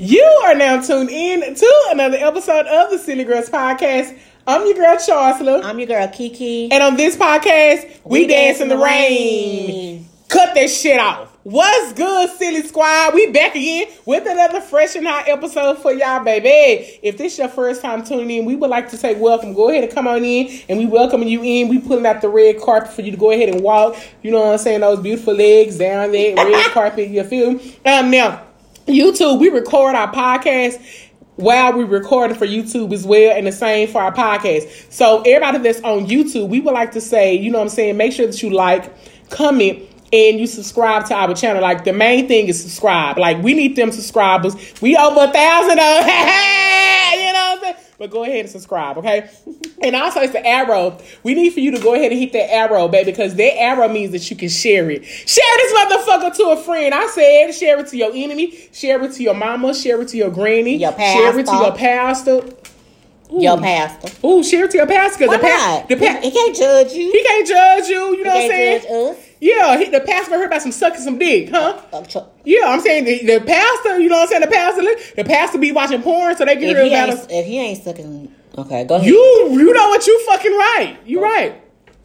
You are now tuned in to another episode of the Silly Girls Podcast. I'm your girl Charsla. I'm your girl Kiki. And on this podcast, we, we dance, in the, rain. rain. Cut that shit off. What's good, silly squad? We back again with another fresh and hot episode for y'all, baby. If this your first time tuning in, we would like to say welcome. Go ahead and come on in, and we welcoming you in. We pulling out the red carpet for you to go ahead and walk. You know what I'm saying? Those beautiful legs down there, red carpet. You feel? Me? Um, now YouTube, we record our podcast while we recording for YouTube as well, and the same for our podcast. So everybody that's on YouTube, we would like to say, you know what I'm saying, make sure that you like, comment, and you subscribe to our channel. Like the main thing is subscribe. Like we need them subscribers. We over a thousand of you know what I'm saying? But go ahead and subscribe, okay? and also it's the arrow. We need for you to go ahead and hit that arrow, baby, because that arrow means that you can share it. Share this motherfucker to a friend. I said share it to your enemy, share it to your mama, share it to your granny, your pastor. share it to your pastor. Ooh. Your pastor. Ooh, share it to your pastor. Why the pa- the pa- he can't judge you. He can't judge you. You know what I'm saying? Yeah, he, the pastor heard about some sucking some dick, huh? Yeah, I'm saying the, the, pastor, you know what I'm saying? The pastor, the pastor be watching porn, so they get real about us. If he ain't sucking, okay, go ahead. You, you know what? You fucking right. You right.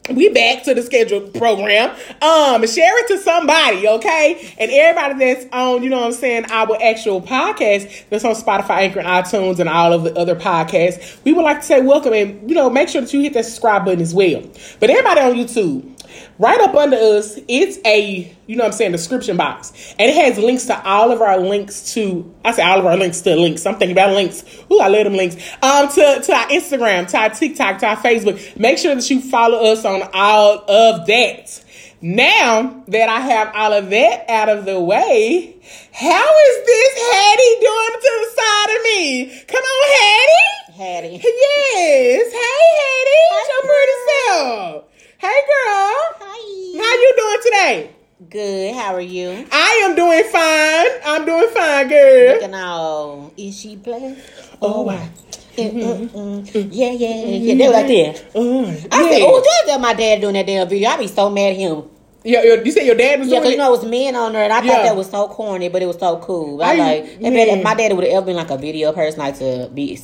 We back to the scheduled program. Um, share it to somebody, okay? And everybody that's on, you know what I'm saying, our actual podcast that's on Spotify, Anchor, and iTunes, and all of the other podcasts. We would like to say welcome and you know make sure that you hit that subscribe button as well. But everybody on YouTube, Right up under us, it's a, you know what I'm saying, description box. And it has links to all of our links to, I say all of our links to links. I'm thinking about links. Ooh, I love them links. Um, to, to our Instagram, to our TikTok, to our Facebook. Make sure that you follow us on all of that. Now that I have all of that out of the way, how is this Hattie doing to the side of me? Come on, Hattie. Hattie. Yes. Hey, Hattie. Hi, your pretty self. Hey, girl. Hi. How you doing today? Good. How are you? I am doing fine. I'm doing fine, girl. Looking all is she blessed? Oh, wow. Mm-hmm. Mm-hmm. Yeah, yeah, yeah. They right there. Uh, I yeah. said, "Oh, just my dad doing that damn video." I be so mad at him. Yeah, you said your dad was yeah, doing you know it was men on there, and I yeah. thought that was so corny, but it was so cool. I, I like if, my daddy would have ever been like a video person, like to be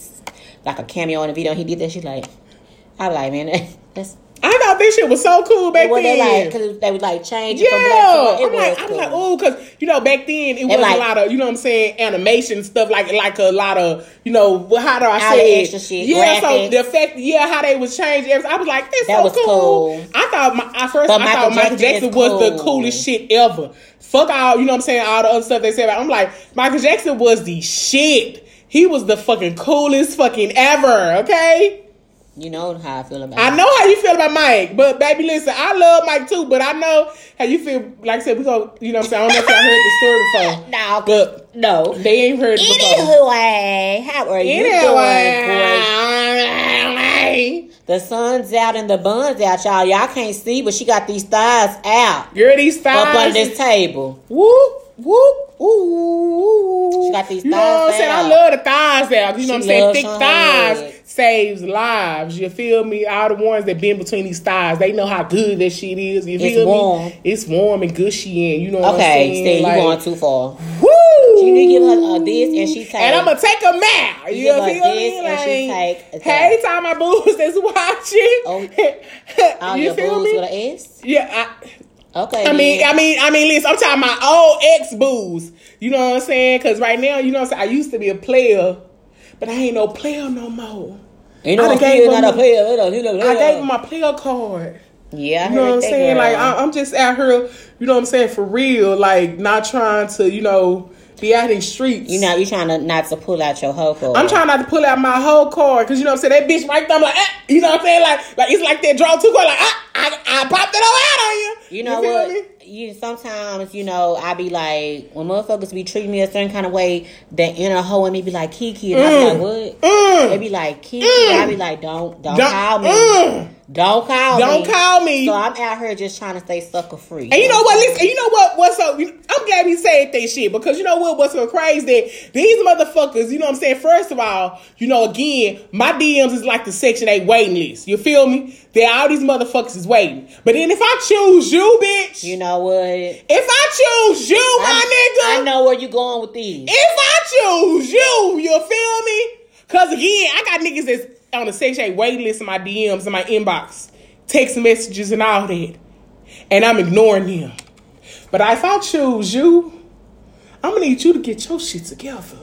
like a cameo in a video, and he did that. She like, I like, man, that's I thought this shit was so cool back well, then. They like, cause they would like change yeah. from black to I'm like, cool. I'm like, oh, cause you know back then it was like, a lot of, you know what I'm saying, animation stuff like like a lot of, you know, how do I say it? Shit, yeah, graphics. so the effect, yeah, how they was changing. I was like, this that so was cool. cool. I thought my, I first but I Michael thought Michael Jackson, Jackson was cool. the coolest shit ever. Fuck all, you know what I'm saying, all the other stuff they said about. I'm like, Michael Jackson was the shit. He was the fucking coolest fucking ever. Okay. You know how I feel about. I know how you feel about Mike, but baby, listen, I love Mike too, but I know how you feel. Like I said, we go. You know, what I'm saying I don't know if y'all heard the story before. no, but no, they ain't heard it before. How are you anyway. doing? The sun's out and the bun's out, y'all. Y'all can't see, but she got these thighs out. Girl, these thighs up under this table. Whoop whoop ooh. She got these thighs. You know what I'm saying? Out. I love the thighs out. You know she what I'm saying? Thick thighs saves lives. You feel me? All the ones that been between these thighs, they know how good that shit is. You feel it's warm. me? It's warm and gushy, and you know. What I'm saying? Okay, stay. Like, you going too far. Woo! She need give her uh, this, and she take. And I'm gonna take a map. You, you feel me? Like, take, hey, time my boos that's watching. Oh, all you your feel me? with an S. Yeah. I, okay. I mean, I mean, I mean, listen. I'm talking my old ex boos. You know what I'm saying? Because right now, you know, what I'm saying? I used to be a player, but I ain't no player no more. You know, I gave him, not a player. I gave him my player card. Yeah, you know what I'm saying. Like I, am just out here, you know what I'm saying, for real. Like not trying to, you know, be out in streets. You know, you trying to not to pull out your whole card. I'm trying not to pull out my whole card because you know what I'm saying. That bitch right there, I'm like, ah, you know what I'm saying. Like, like it's like that draw two card. Like, ah, I, I popped it all out on you. You know you what? You sometimes, you know, I be like, when motherfuckers be treating me a certain kind of way, the inner hoe in me be like, Kiki, and mm. I be like, what? Mm. They be like, Kiki, mm. I be like, don't, don't, don't call me. Mm. Don't call me Don't me. call me. So I'm out here just trying to stay sucker free. And you know what? Listen, you know what? What's up? I'm glad we said that shit because you know what? What's so crazy? These motherfuckers. You know what I'm saying? First of all, you know, again, my DMs is like the Section Eight waiting list. You feel me? There, all these motherfuckers is waiting. But then if I choose you, bitch, You know what? if I choose you, my I, nigga, I know where you going with these. if I choose you, you feel me? Cause again, I got niggas that's on the Section 8 waiting list in my DMs in my inbox, text messages and all that. And I'm ignoring them. But if I choose you, I'm gonna need you to get your shit together.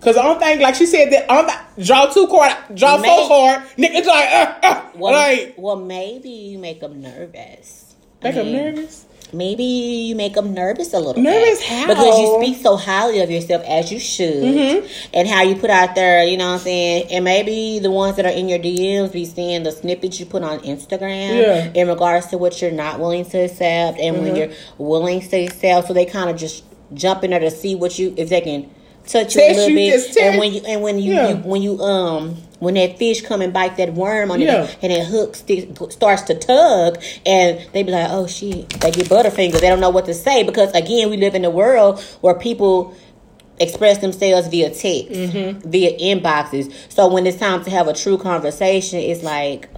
Cause I don't think, like she said, that I'm draw two card, draw May- four card, niggas like, uh, uh, Well, like, well, maybe you make them nervous. I make them nervous. Maybe you make them nervous a little Nervous bit. how? Because you speak so highly of yourself as you should. Mm-hmm. And how you put out there, you know what I'm saying? And maybe the ones that are in your DMs be seeing the snippets you put on Instagram Yeah. in regards to what you're not willing to accept and when Mm-hmm. you're willing to accept. So they kind of just jump in there to see what you, if they can touch you Test a little you, bit. And when you, and when you, Yeah. you when you, um, when that fish come and bite that worm on Yeah. it and that hook stick, starts to tug and they be like, oh shit, they get butterfingers. They don't know what to say because again, we live in a world where people express themselves via text, Mm-hmm. via inboxes. So when it's time to have a true conversation, it's like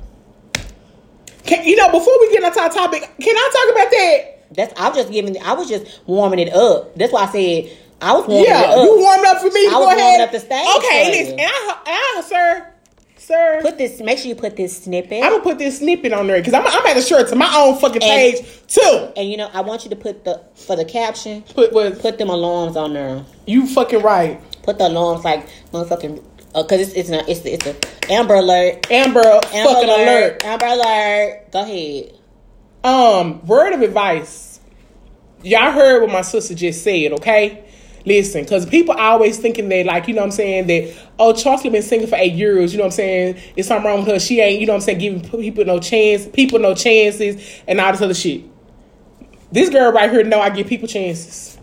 Can, you know, before we get on our topic, can I talk about that? that's. I'm just giving. I was just warming it up. That's why I said I was warming Yeah, up. you warmed up for me. I Go was warming ahead. up the stage Okay, listen, and I, I, sir, sir, Put this. Make sure you put this snippet. I'm gonna put this snippet on there because I'm, I'm at a shirt to my own fucking And- page too. and you know, I want you to put the for the caption. Put what? Put them alarms on there. You fucking right, Put the alarms like motherfucking. Because it's it's a, it's it's a Amber Alert. Amber. Amber fucking alert. Amber Alert. Go ahead. Um, word of advice. Y'all heard what my sister just said, okay? Listen, because people always thinking that, like, you know what I'm saying, that, oh, Chelsea been singing for eight years, you know what I'm saying? It's something wrong with her. She ain't, you know what I'm saying, giving people no chance, people no chances, and all this other shit. This girl right here know I give people chances.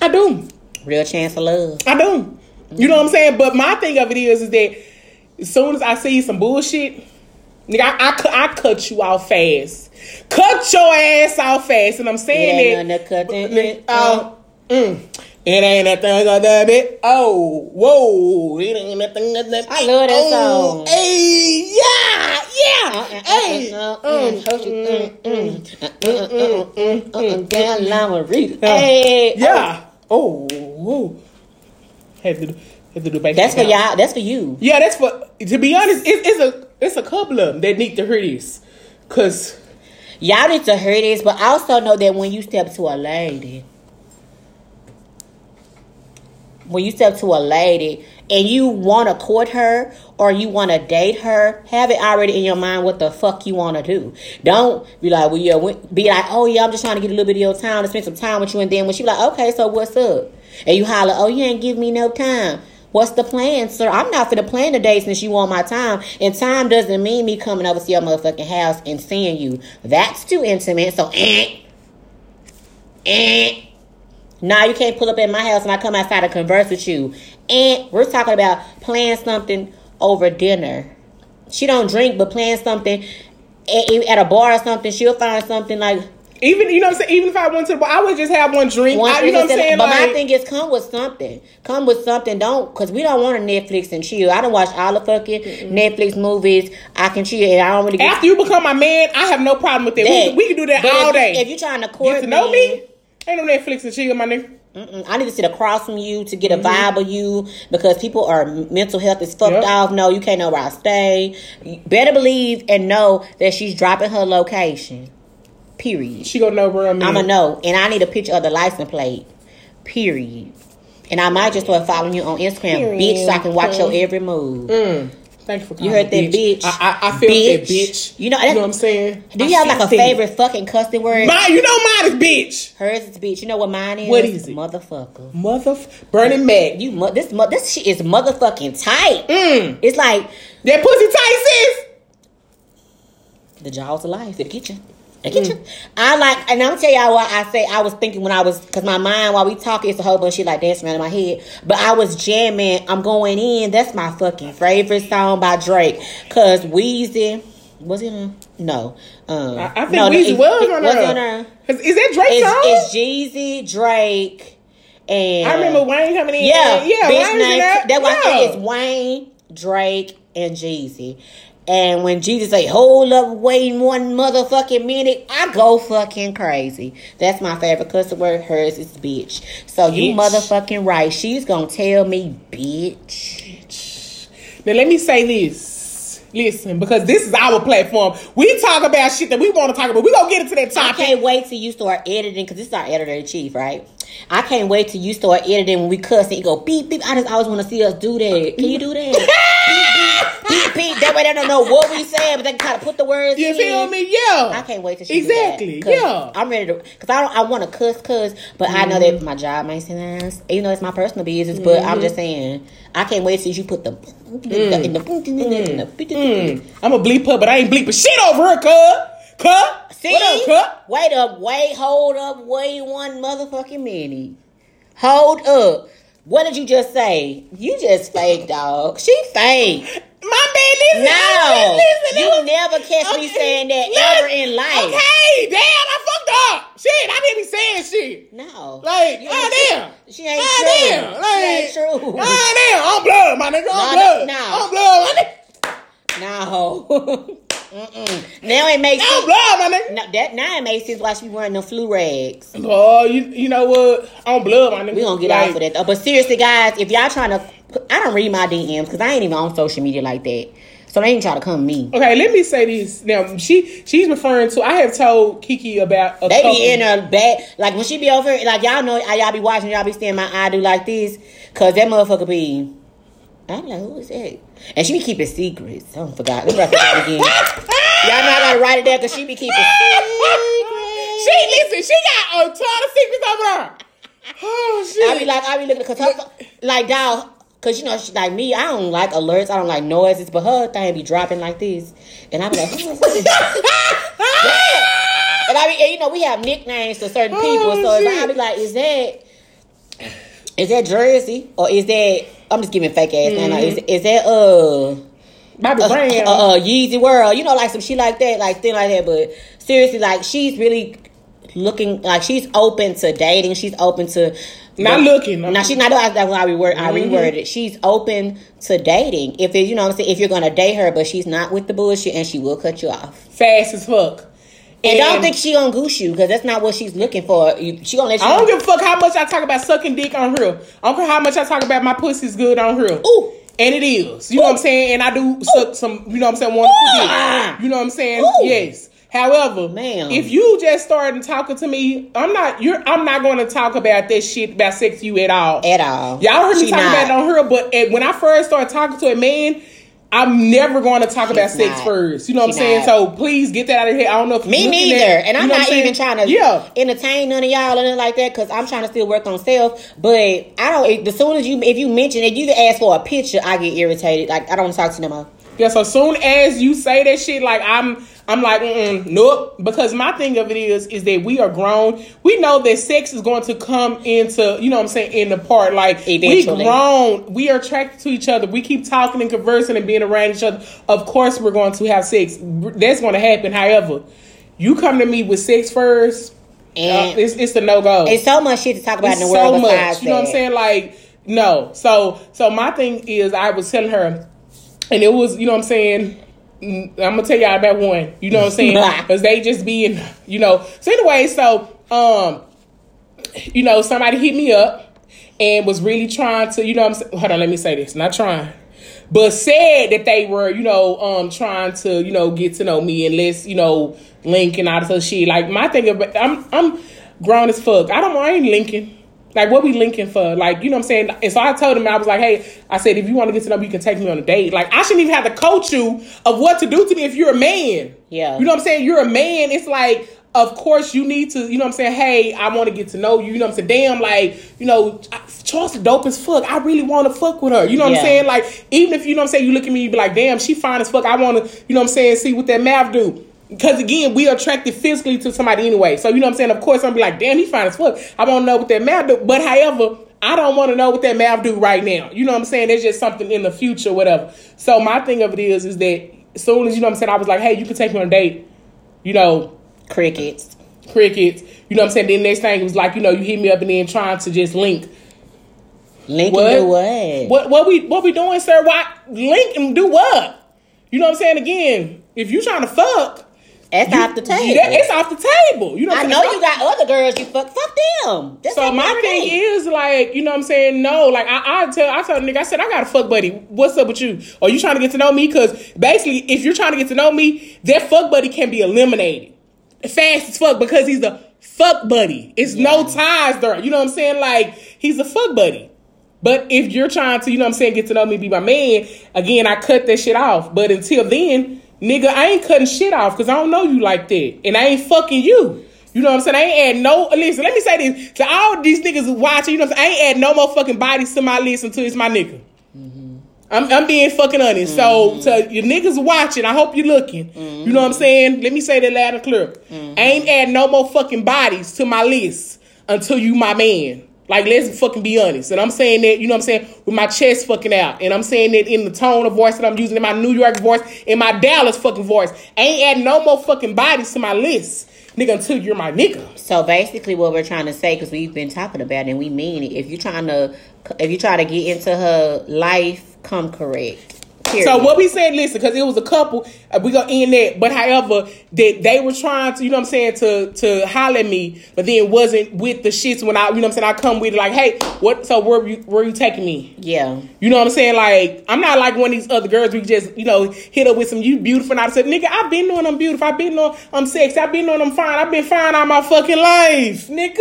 I do. Real chance of love. I do. You know what I'm saying? But my thing of it is, is that as soon as I see some bullshit, nigga, I, I, cut- I cut you off fast. Cut your ass off fast. And I'm saying ain't that. nothing to cut it. Nigga, Oh, uh, uh-huh. Mm. It ain't nothing to that it. Oh, whoa. It ain't nothing to that it. I love that song. Oh. Hey, yeah, yeah. Hey. Hey, Yeah. Oh, whoa. Had to do, had to do back That's for down. y'all. That's for you. Yeah, that's for. To be honest, it, it's a it's a couple of them that need to hear this, cause Y'all need to hear this, but I also know that when you step to a lady, when you step to a lady and you want to court her or you want to date her, have it already in your mind what the fuck you want to do. Don't be like, well, yeah, be like, oh yeah, I'm just trying to get a little bit of your time to spend some time with you, and then when she be like, okay, so what's up? And you holler, oh, you ain't give me no time. What's the plan, sir? I'm not finna plan the day since you want my time. And time doesn't mean me coming over to your motherfucking house and seeing you. That's too intimate. So, eh, eh. Nah, you can't pull up at my house and I come outside to converse with you. And we're talking about playing something over dinner. She don't drink, but playing something at, a bar or something, she'll find something like even you know what I'm saying. Even if I went to the bar, I would just have one drink. one I, you know what I'm saying? But like, my thing is, come with something. Come with something. Don't, because we don't want to Netflix and chill. I don't watch all the fucking Netflix movies. I can chill and I don't really get after you become my man, I have no problem with that. We, can- we can do that But all if, day. If you're trying to court Get to know me, me, ain't no Netflix and chill, my nigga. Mm-mm. I need to sit across from you to get a Mm-hmm. vibe of you because people are mental health is fucked Yep. off. No, you can't know where I stay. You better believe and know that she's dropping her location. Period. She gonna know where I'm. I'm at. a know, and I need a picture of the license plate. Period. And I might just start following you on Instagram, bitch, so I can watch your every move. Mm. Thank you for You heard that bitch. I, I, I feel that Bitch. bitch. You know- you know what I'm saying? Do I you have like a favorite fucking cussing word? Mine, you know mine is bitch. Hers is bitch. You know what mine is? What is it? Motherfucker. Mother Burning Mac. You mo- this mo- this shit is motherfucking tight. Mm. It's like That pussy tight, sis. the jaws of life. They get you. You. I like, and I'm gonna tell y'all what I say. I was thinking when I was, cause my mind while we talking, it's a whole bunch of shit like dancing around in my head. But I was jamming. I'm going in. That's my fucking favorite song by Drake. Cause Weezy, Was it on? No. Um, I, I think no, Weezy it- was it on was her. on her. Is, is that Drake's song? It's, it's Jeezy, Drake, and I remember Wayne coming in. Yeah, yeah, bitch Wayne's name. that. That's why I yeah. think it's Wayne, Drake, and Jeezy. And when Jeezy say, "Hold up, wait one motherfucking minute," I go fucking crazy. That's my favorite cuss word. Hers is bitch. So you motherfucking right. She's gonna tell me, bitch. Now let me say this. Listen, because this is our platform. We talk about shit that we want to talk about. We gonna get into that I topic. can't wait till you start editing because this is our editor in chief, right? I can't wait till you start editing when we cuss and you go beep beep. I just always want to see us do that. Can you do that? beep. That way they don't know what we saying, but they can kind of put the words You in. feel me? Yeah. I can't wait to she Exactly. Yeah. I'm ready to because I don't. I want to cuss, cuss, but I know that my job may say nice. Even though it's my personal business, but I'm just saying I can't wait till you put the. in the- Mm. I'm a bleep her, but I ain't bleeping shit over her, cuz. Cuz. See, What up, cuz? wait up, wait, hold up, wait one motherfucking minute. Hold up. What did you just say? You just fake, dog. She fake. My man, listen. No, listen. you was- never catch me saying that Yes. ever in life. Okay, damn, I fucked up. Shit, I didn't be saying shit. No, Like, You ah, damn. She ain't Ah, true. damn. she ain't true. Ah, damn. I'm blood, my nigga. I'm No, blood. no. I'm blood, my nigga. No. Mm-mm. Now it makes I'm blood, my nigga. No, that now it makes sense why she wearing the flu rags. Oh, you, you know what? I'm blood, my nigga. We gonna get Like, off of that though. But seriously, guys, if y'all trying to, I don't read my DMs because I ain't even on social media like that. So they ain't try to come to me. Okay, let me say this. Now, she she's referring to. I have told Kiki about. A They couple, be in a bad, like when she be over, like y'all know, how y'all be watching, y'all be seeing my eye do like this, cause that motherfucker be. I'm like, who is that? And she be keeping secrets. I don't forgot. Let me write that again. y'all know I gotta write it down cause she be keeping secrets. She listen. She got a ton of secrets over her. Oh shit. I be like, I be looking, cause her, like dog, cause you know, she like me. I don't like alerts. I don't like noises, but her thing be dropping like this, and I be like, who is this? and I be, and, you know, we have nicknames for certain people, Oh, so if I be like, is that, is that Jersey or is that? I'm just giving fake ass name. Is, is that uh? Bobby uh, Brown. uh, uh, Yeezy World, you know, like some shit like that, like thing like that. But seriously, like she's really looking, like she's open to dating. She's open to Not looking. Now she's not. That's why I reword. I Mm-hmm. reworded. it. She's open to dating. If it, you know, what I'm saying, if you're gonna date her, but she's not with the bullshit, and she will cut you off. fast as fuck. And, don't think she gonna goose you because that's not what she's looking for. You, she gonna let you. I don't give a fuck how much I talk about sucking dick on here. I don't care how much I talk about my pussy's good on here. Ooh. And it is. You know what I'm saying? And I do suck some, you know what I'm saying, Ah. You know what I'm saying? Ooh. Yes. However, Ma'am. if you just started talking to me, I'm not you're I'm not gonna talk about this shit about sex you at all. at all. Y'all heard me She talk not. about it on her, but eh, when I first started talking to a man, I'm never going to talk about sex not. first. You know what I'm saying? not. So please get that out of here. I don't know if Me neither, at- and I'm you know what not even trying to Yeah. entertain none of y'all or nothing like that because I'm trying to still work on self. But I don't. As soon as you, if you mention it, you ask for a picture, I get irritated. Like I don't want to talk to more. Yeah, so soon as you say that shit, like I'm, I'm like, Mm-mm, nope. Because my thing of it is, is that we are grown. We know that sex is going to come into, you know, what I'm saying, in the part. Like Eventually. we grown, we are attracted to each other. We keep talking and conversing and being around each other. Of course, we're going to have sex. That's going to happen. However, you come to me with sex first, And uh, it's it's a no go. it's so much shit to talk about in the world so much. You know what I'm saying? Like, no. So, so my thing is, I was telling her, and it was, you know what I'm saying. I'm gonna tell y'all about one. You know what I'm saying? Because they just being, you know. So anyway, so um, you know, somebody hit me up and was really trying to, you know, what I'm saying. Hold on, let me say this. Not trying. But said that they were, you know, um, trying to, you know, get to know me and let's, you know, link and all this other shit. Like my thing about I'm I'm grown as fuck. I don't I ain't linking. Like what we linking for? Like, you know what I'm saying? And so I told him I was like, hey, I said if you want to get to know me, you can take me on a date. Like I shouldn't even have to coach you of what to do to me if you're a man. Yeah. You know what I'm saying? You're a man. It's like of course you need to, you know what I'm saying? Hey, I want to get to know you. You know what I'm saying? Damn, like, you know, Charles dope as fuck. I really want to fuck with her. You know what Yeah. I'm saying? Like, even if you know what I'm saying, you look at me, you be like, damn, she fine as fuck. I want to, you know what I'm saying, see what that mouth do. Because again, we are attracted physically to somebody anyway. So, you know what I'm saying? Of course, I'm be like, damn, he fine as fuck. I want to know what that mouth do. But however, I don't want to know what that mouth do right now. You know what I'm saying? It's just something in the future, whatever. So my thing of it is, is that as soon as you know what I'm saying, I was like, hey, you can take me on a date. You know, Crickets. crickets. You know what I'm saying? Then next thing was like, you know, you hit me up and then trying to just link. Link What? do what? What what we what we doing, sir? Why link and do what? You know what I'm saying? Again, if you trying to fuck, That's you- off the table. yeah, it's off the table. You know I know you got other girls you fuck. Fuck them. That's So my thing day. is like, you know what I'm saying? No, like I, I tell I tell the nigga, I said, I got a fuck buddy. What's up with you? Are you trying to get to know me? Cause basically if you're trying to get to know me, that fuck buddy can be eliminated. Fast as fuck because he's a fuck buddy. It's no ties there. You know what I'm saying? Like he's a fuck buddy. But if you're trying to, you know what I'm saying, get to know me, be my man, again, I cut that shit off. But until then, nigga, I ain't cutting shit off because I don't know you like that. And I ain't fucking you. You know what I'm saying? I ain't add no listen, let me say this to all these niggas watching, you know what I'm saying? I ain't add no more fucking bodies to my list until it's my nigga. Mm-hmm. I'm, I'm being fucking honest. So mm-hmm. to your niggas watching, I hope you're looking. You know what I'm mm-hmm. saying? Let me say that loud and clear. I ain't add no more fucking bodies to my list until you my man. Like let's fucking be honest. And I'm saying that, you know what I'm saying, with my chest fucking out. And I'm saying that in the tone of voice that I'm using in my New York voice, in my Dallas fucking voice. I ain't adding no more fucking bodies to my list. Nigga, until you're my nigga. So basically, what we're trying to say, because we've been talking about it and we mean it. If you're trying to, if you try to get into her life, come correct. Period. So what we said, listen, because it was a couple, uh, we gonna end that. But however, that they were trying to, you know what I'm saying, to to holler at me, but then wasn't with the shits when I, you know what I'm saying, I come with it like, hey, what? So where you where you taking me? Yeah. You know what I'm saying? Like, I'm not like one of these other girls we just, you know, hit up with some you beautiful and I said, nigga, I've been knowing I'm beautiful. I've been knowing I'm sexy. I've been knowing I'm fine. I've been fine all my fucking life. Nigga.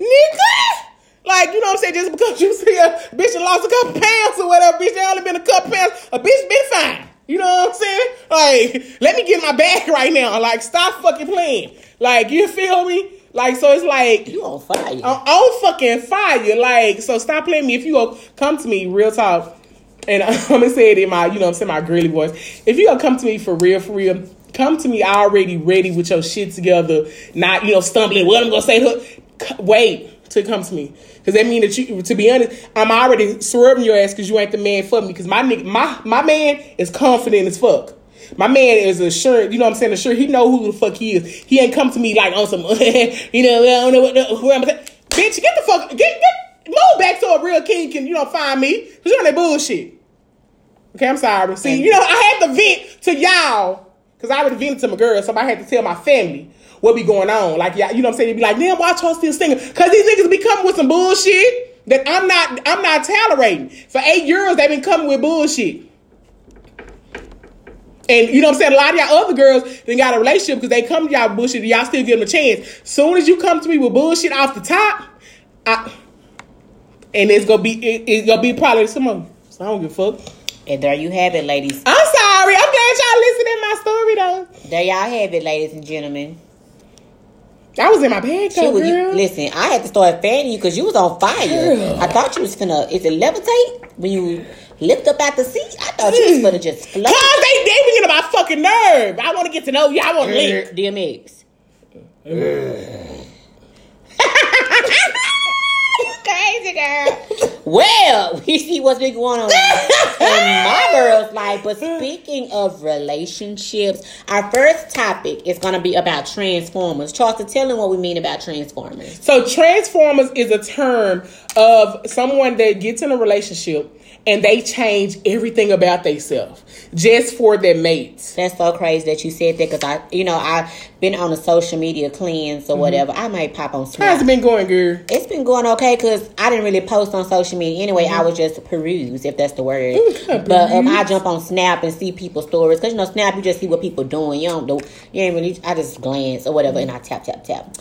Nigga. Like, you know what I'm saying? Just because you see a bitch that lost a couple pounds or whatever, bitch, they only been a couple pounds, a bitch been fine. You know what I'm saying? Like, let me get my bag right now. Like, stop fucking playing. Like, you feel me? Like, so it's like, You on fire. I'm on fucking fire. Like, so stop playing me. If you go come to me, real talk, and I'm gonna say it in my, you know, what I'm saying my girly voice. If you gonna come to me for real, for real, come to me already ready with your shit together, not you know stumbling. What I'm gonna say? Wait to come to me, because that mean that you. To be honest, I'm already swerving your ass because you ain't the man for me. Because my nigga, my my man is confident as fuck. My man is assured, you know what I'm saying, assured he know who the fuck he is. He ain't come to me like on some, you know, I don't know what the, who I'm Bitch, get the fuck, get, get, move back so a real king can, you know, find me. Cause you're on that bullshit. Okay, I'm sorry. See, you know, I had to vent to y'all. Cause I already vented to my girl, so I had to tell my family what be going on. Like, y'all, you know what I'm saying? They be like, damn, watch her still singing. Cause these niggas be coming with some bullshit that I'm not, I'm not tolerating. For eight years, they've been coming with bullshit. And you know what I'm saying? A lot of y'all other girls then got a relationship because they come to y'all with bullshit and y'all still give them a chance. Soon as you come to me with bullshit off the top, I, and it's gonna be it, it's gonna be probably some more. So I don't give a fuck. And there you have it, ladies. I'm sorry. I'm glad y'all listening to my story though. There y'all have it, ladies and gentlemen. I was in my bag She was, you, girl. listen, I had to start fanning you because you was on fire. Girl. I thought you was gonna. Is it levitate when you lift up out the seat? I thought you was mm. gonna just float. Cause they they be getting my fucking nerve. I want to get to know you. I want to link. DMX. Crazy girl. Well, we see what's been going on in my girl's life. But speaking of relationships, our first topic is going to be about transformers. Charles, tell them what we mean about transformers. So transformers is a term of someone that gets in a relationship and they change everything about themselves just for their mates. That's so crazy that you said that because I, you know, I've been on a social media cleanse or mm-hmm. whatever. I might pop on How's Snap. it been going, girl? It's been going okay because I didn't really post on social media anyway. I mm-hmm. was just peruse, if that's the word. But um. I jump on Snap and see people's stories because you know Snap, you just see what people doing. You don't do, you ain't really. I just glance or whatever, mm-hmm. and I tap tap tap.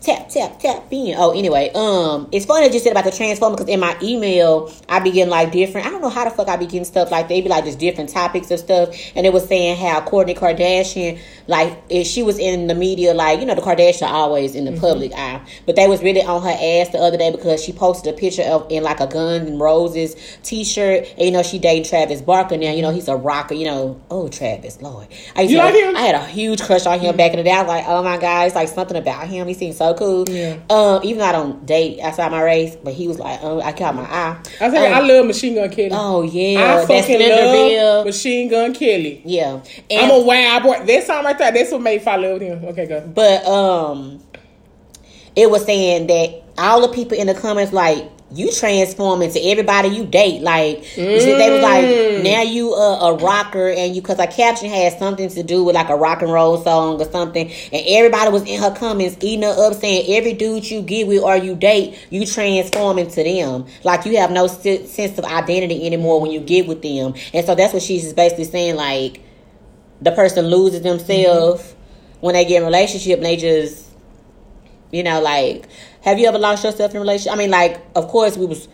Tap tap tap in. Oh, anyway, um, it's funny that you said about the transformer because in my email I be getting like different. I don't know how the fuck I be getting stuff like they be like just different topics of stuff, and it was saying how Kourtney Kardashian like if she was in the media like you know the Kardashian are always in the public eye, but they was really on her ass the other day because she posted a picture of in like a Guns and Roses t-shirt, and you know she dating Travis Barker now. You know he's a rocker. You know, oh Travis, Lord, I You to, like him? I had a huge crush on him back in the day. I was like, oh my god, it's like something about him. He seems so so cool. Yeah. Um, even though I don't date outside my race, but he was like, oh, I caught my eye. I you, Um, I love Machine Gun Kelly. Oh yeah, that fucking love Machine Gun Kelly. Yeah, I'm and, a wild boy. That song right there, that's what made in love with him. Okay, go. but um, it was saying that all the people in the comments like. You transform into everybody you date, like they was Mm. like now you uh, a rocker, and you because our caption had something to do with like a rock and roll song or something, and everybody was in her comments eating her up, saying every dude you get with or you date, you transform into them, like you have no se- sense of identity anymore when you get with them, and so that's what she's just basically saying, like the person loses themselves when they get in a relationship and they just you know like have you ever lost yourself in a relationship i mean like of course we was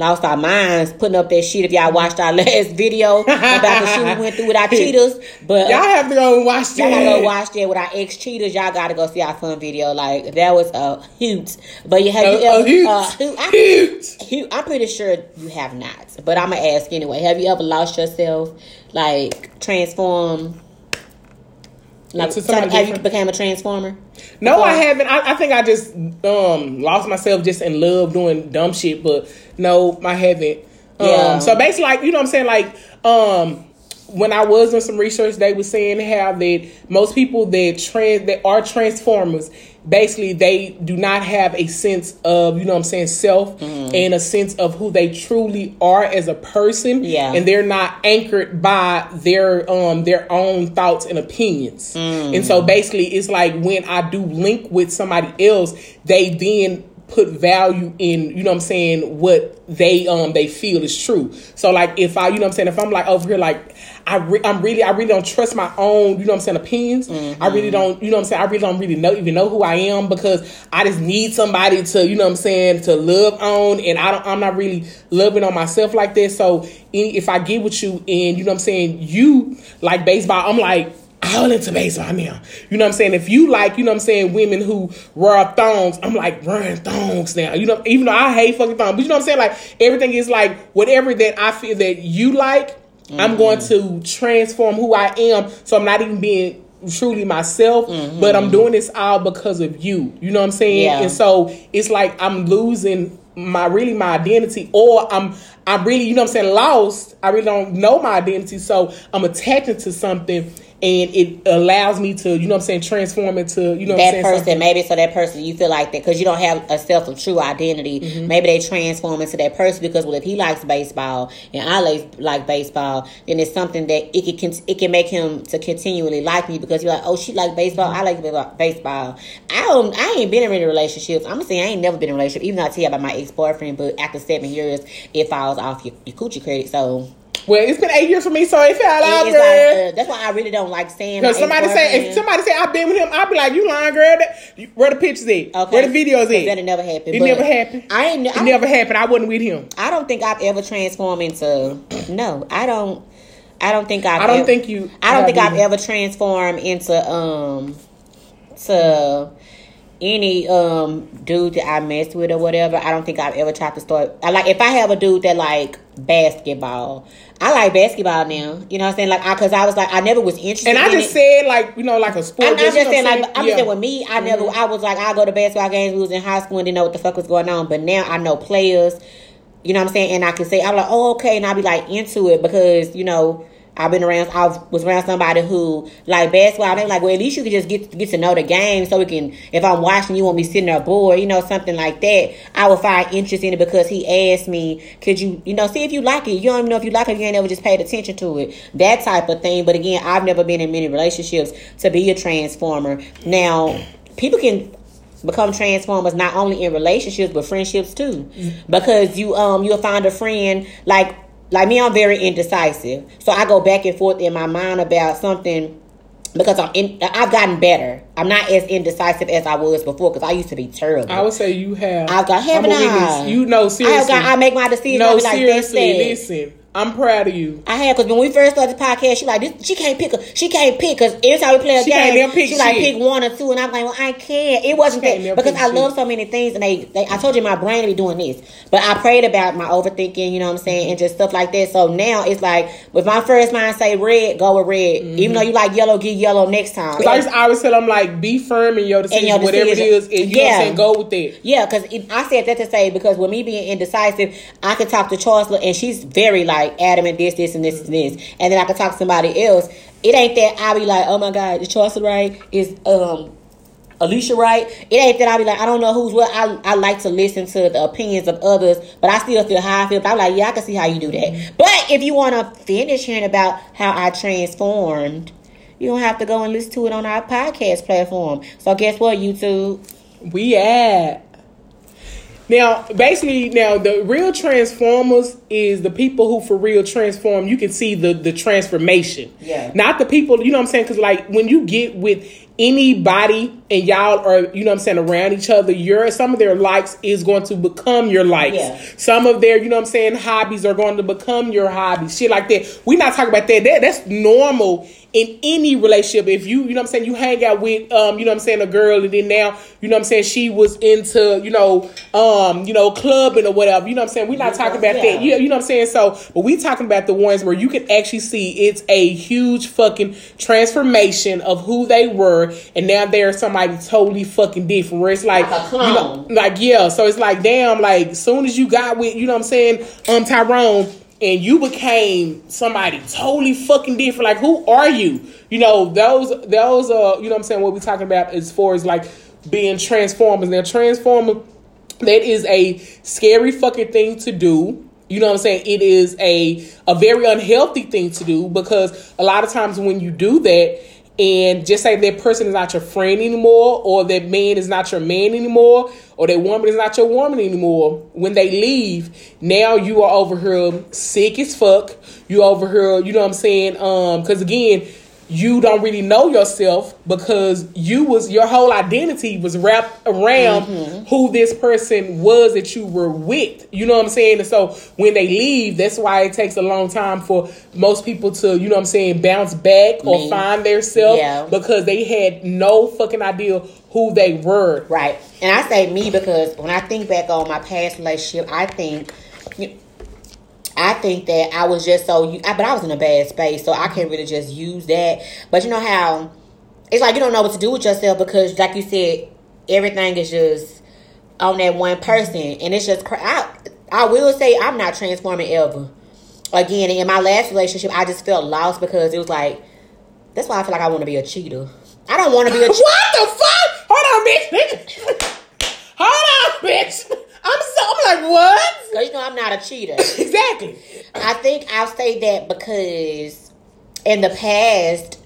lost our minds putting up that shit if y'all watched our last video about the shit we went through with our cheaters but Y'all have to go watch that. Y'all gotta go watch that with our ex cheaters. Y'all gotta go see our fun video. Like that was a hoot. But you have you A- a ever? hoot. uh, hoot- I- Hoot. Hugh, I'm pretty sure you have not, but I'm gonna ask anyway. Have you ever lost yourself, like transform? Like, have you became a transformer? No, I haven't. I, I think I just um lost myself just in love doing dumb shit, but no, I haven't. Um, Yeah. So basically, like you know, what I'm saying, like um, when I was doing some research, they were saying how that most people that trans that are transformers, basically they do not have a sense of you know what I'm saying self Mm-hmm. and a sense of who they truly are as a person. Yeah. and they're not anchored by their um their own thoughts and opinions. Mm. And so basically it's like when I do link with somebody else, they then put value in, you know what I'm saying, what they um they feel is true. So like if I, you know what I'm saying, if I'm like over here like I re- I'm really I really don't trust my own, you know what I'm saying, opinions. I mm-hmm. really don't, you know what I'm saying, I really don't really know even know who I am because I just need somebody to, you know what I'm saying, to love on and I don't I'm not really loving on myself like that. So any, if I get with you and you know what I'm saying, you like baseball, I'm like all into baseball now. You know what I'm saying? If you like, you know what I'm saying, women who wear thongs, I'm like wearing thongs now. You know, even though I hate fucking thongs, but you know what I'm saying? Like everything is like whatever that I feel that you like, I'm going to transform who I am. So I'm not even being truly myself, mm-hmm. but I'm doing this all because of you. You know what I'm saying? Yeah. And so it's like I'm losing my really my identity or I'm I'm really, you know what I'm saying, lost. I really don't know my identity. So I'm attaching to something and it allows me to, you know what I'm saying, transform into, you know what I'm that saying, person, something- maybe so that person you feel like that because you don't have a self of true identity. Mm-hmm. Maybe they transform into that person because well, if he likes baseball and I like like baseball, then it's something that it can it can make him to continually like me because you're like, oh, she like baseball, I like baseball. I don't, I ain't been in any relationships. I'm gonna say I ain't never been in a relationship, even though I tell you about my ex boyfriend. But after seven years, it falls off your, your coochie credit. So Well, it's been eight years for me, so it fell out, girl. like, uh, that's why I really don't like saying. Because somebody say, if somebody say I've been with him, I'll be like, you lying, girl. That, where the pictures at? Okay. Where the videos at? That'll never happen. It never happened. I ain't. It I, never happened. I wasn't with him. I don't think I've ever transformed into. No, I don't. I don't think I've. I don't ever- think you- I don't think I've ever transformed into um to any um dude that I messed with or whatever. I don't think I've ever tried to start. I like if I have a dude that like basketball. I like basketball now. You know what I'm saying? Like, I because I was like, I never was interested. And I just it. said, like, you know, like a sport. I'm, I'm just saying, like, I'm Yeah. just saying, with me, I never, Mm-hmm. I was like, I go to basketball games. We was in high school and didn't know what the fuck was going on. But now I know players, you know what I'm saying? And I can say, I'm like, oh, okay. And I'll be like into it because, you know, I've been around, I was around somebody who like basketball. They're like, well, at least you can just get get to know the game so we can, if I'm watching, you won't be sitting there bored, you know, something like that. I would find interest in it because he asked me, could you, you know, see if you like it. You don't even know if you like it. You ain't never just paid attention to it. That type of thing. But again, I've never been in many relationships to be a transformer. Now, people can become transformers not only in relationships but friendships too because you um you'll find a friend like like me i'm very indecisive so i go back and forth in my mind about something because i'm in i've gotten better i'm not as indecisive as i was before because i used to be terrible I would say you have. I've got haven't. I? You know, I, seriously. got, I make my decisions. no, I like, seriously, listen. I'm proud of you. I had because when we first started the podcast, she like this. She can't pick. A, she can't pick because every time we play a She game, she like pick one or two, and I'm like, well, I can't. It wasn't can't that because I shit. love so many things, and they, they. I told you my brain to be doing this, but I prayed about my overthinking. You know what I'm saying, and just stuff like that. So now it's like, with my first mind say red, go with red. Mm-hmm. Even though you like yellow, get yellow next time. I to always tell them like, be firm in your decision, your whatever decision. it is, and you know what Yeah. I'm. Go with it. Yeah, because I said that to say because with me being indecisive, I could talk to Chancellor and she's very like adamant this, this, and this, and this, and then I could talk to somebody else. It ain't that I be like, oh my god, is Chancellor right? Is um Alicia right? It ain't that I be like, I don't know who's what. I I like to listen to the opinions of others, but I still feel how I feel. But I'm like, yeah, I can see how you do that. But if you want to finish hearing about how I transformed. You don't have to go and listen to it on our podcast platform. So guess what, YouTube? We at. Now, basically, now the real transformers is the people who for real transform. You can see the the transformation. Yeah. Not the people, you know what I'm saying? Because like when you get with anybody and y'all are, you know what I'm saying, around each other, your some of their likes is going to become your likes. Yeah. Some of their, you know what I'm saying, hobbies are going to become your hobbies. Shit like that. We're not talking about that. that that's normal in any relationship. If you, you know what I'm saying, you hang out with um, you know what I'm saying, a girl and then now, you know what I'm saying, she was into, you know, um, you know, clubbing or whatever. You know what I'm saying? We're not talking about that. Yeah. You, you know what I'm saying? So, but we talking about the ones where you can actually see it's a huge fucking transformation of who they were and now they're somebody totally fucking different. Where it's like, Like you know, like yeah. So it's like damn, like soon as you got with, you know what I'm saying, um Tyrone and you became somebody totally fucking different. Like who are you? You know, those those uh you know what I'm saying, what we talking about as far as like being transformers. Now transformer that is a scary fucking thing to do. You know what I'm saying? It is a a very unhealthy thing to do because a lot of times when you do that and just say that person is not your friend anymore or that man is not your man anymore or that woman is not your woman anymore when they leave now you are over here sick as fuck. You over here you know what i'm saying? Um because again you don't really know yourself because you was your whole identity was wrapped around mm-hmm. who this person was that you were with. You know what I'm saying? And so when they leave, that's why it takes a long time for most people to, you know what I'm saying, bounce back or Me. find their self Yeah. because they had no fucking idea who they were. Right. And I say me because when I think back on my past relationship, I think I think that I was just so you but I was in a bad space, so I can't really just use that. But you know how it's like you don't know what to do with yourself because like you said, everything is just on that one person and it's just I I will say I'm not transforming ever. Again, in my last relationship, I just felt lost because it was like that's why I feel like I want to be a cheater. I don't want to be a cheater. What the fuck? Hold on, bitch. Hold on, bitch. I'm so I'm like, what? Because you know I'm not a cheater. Exactly. I think I'll say that because in the past,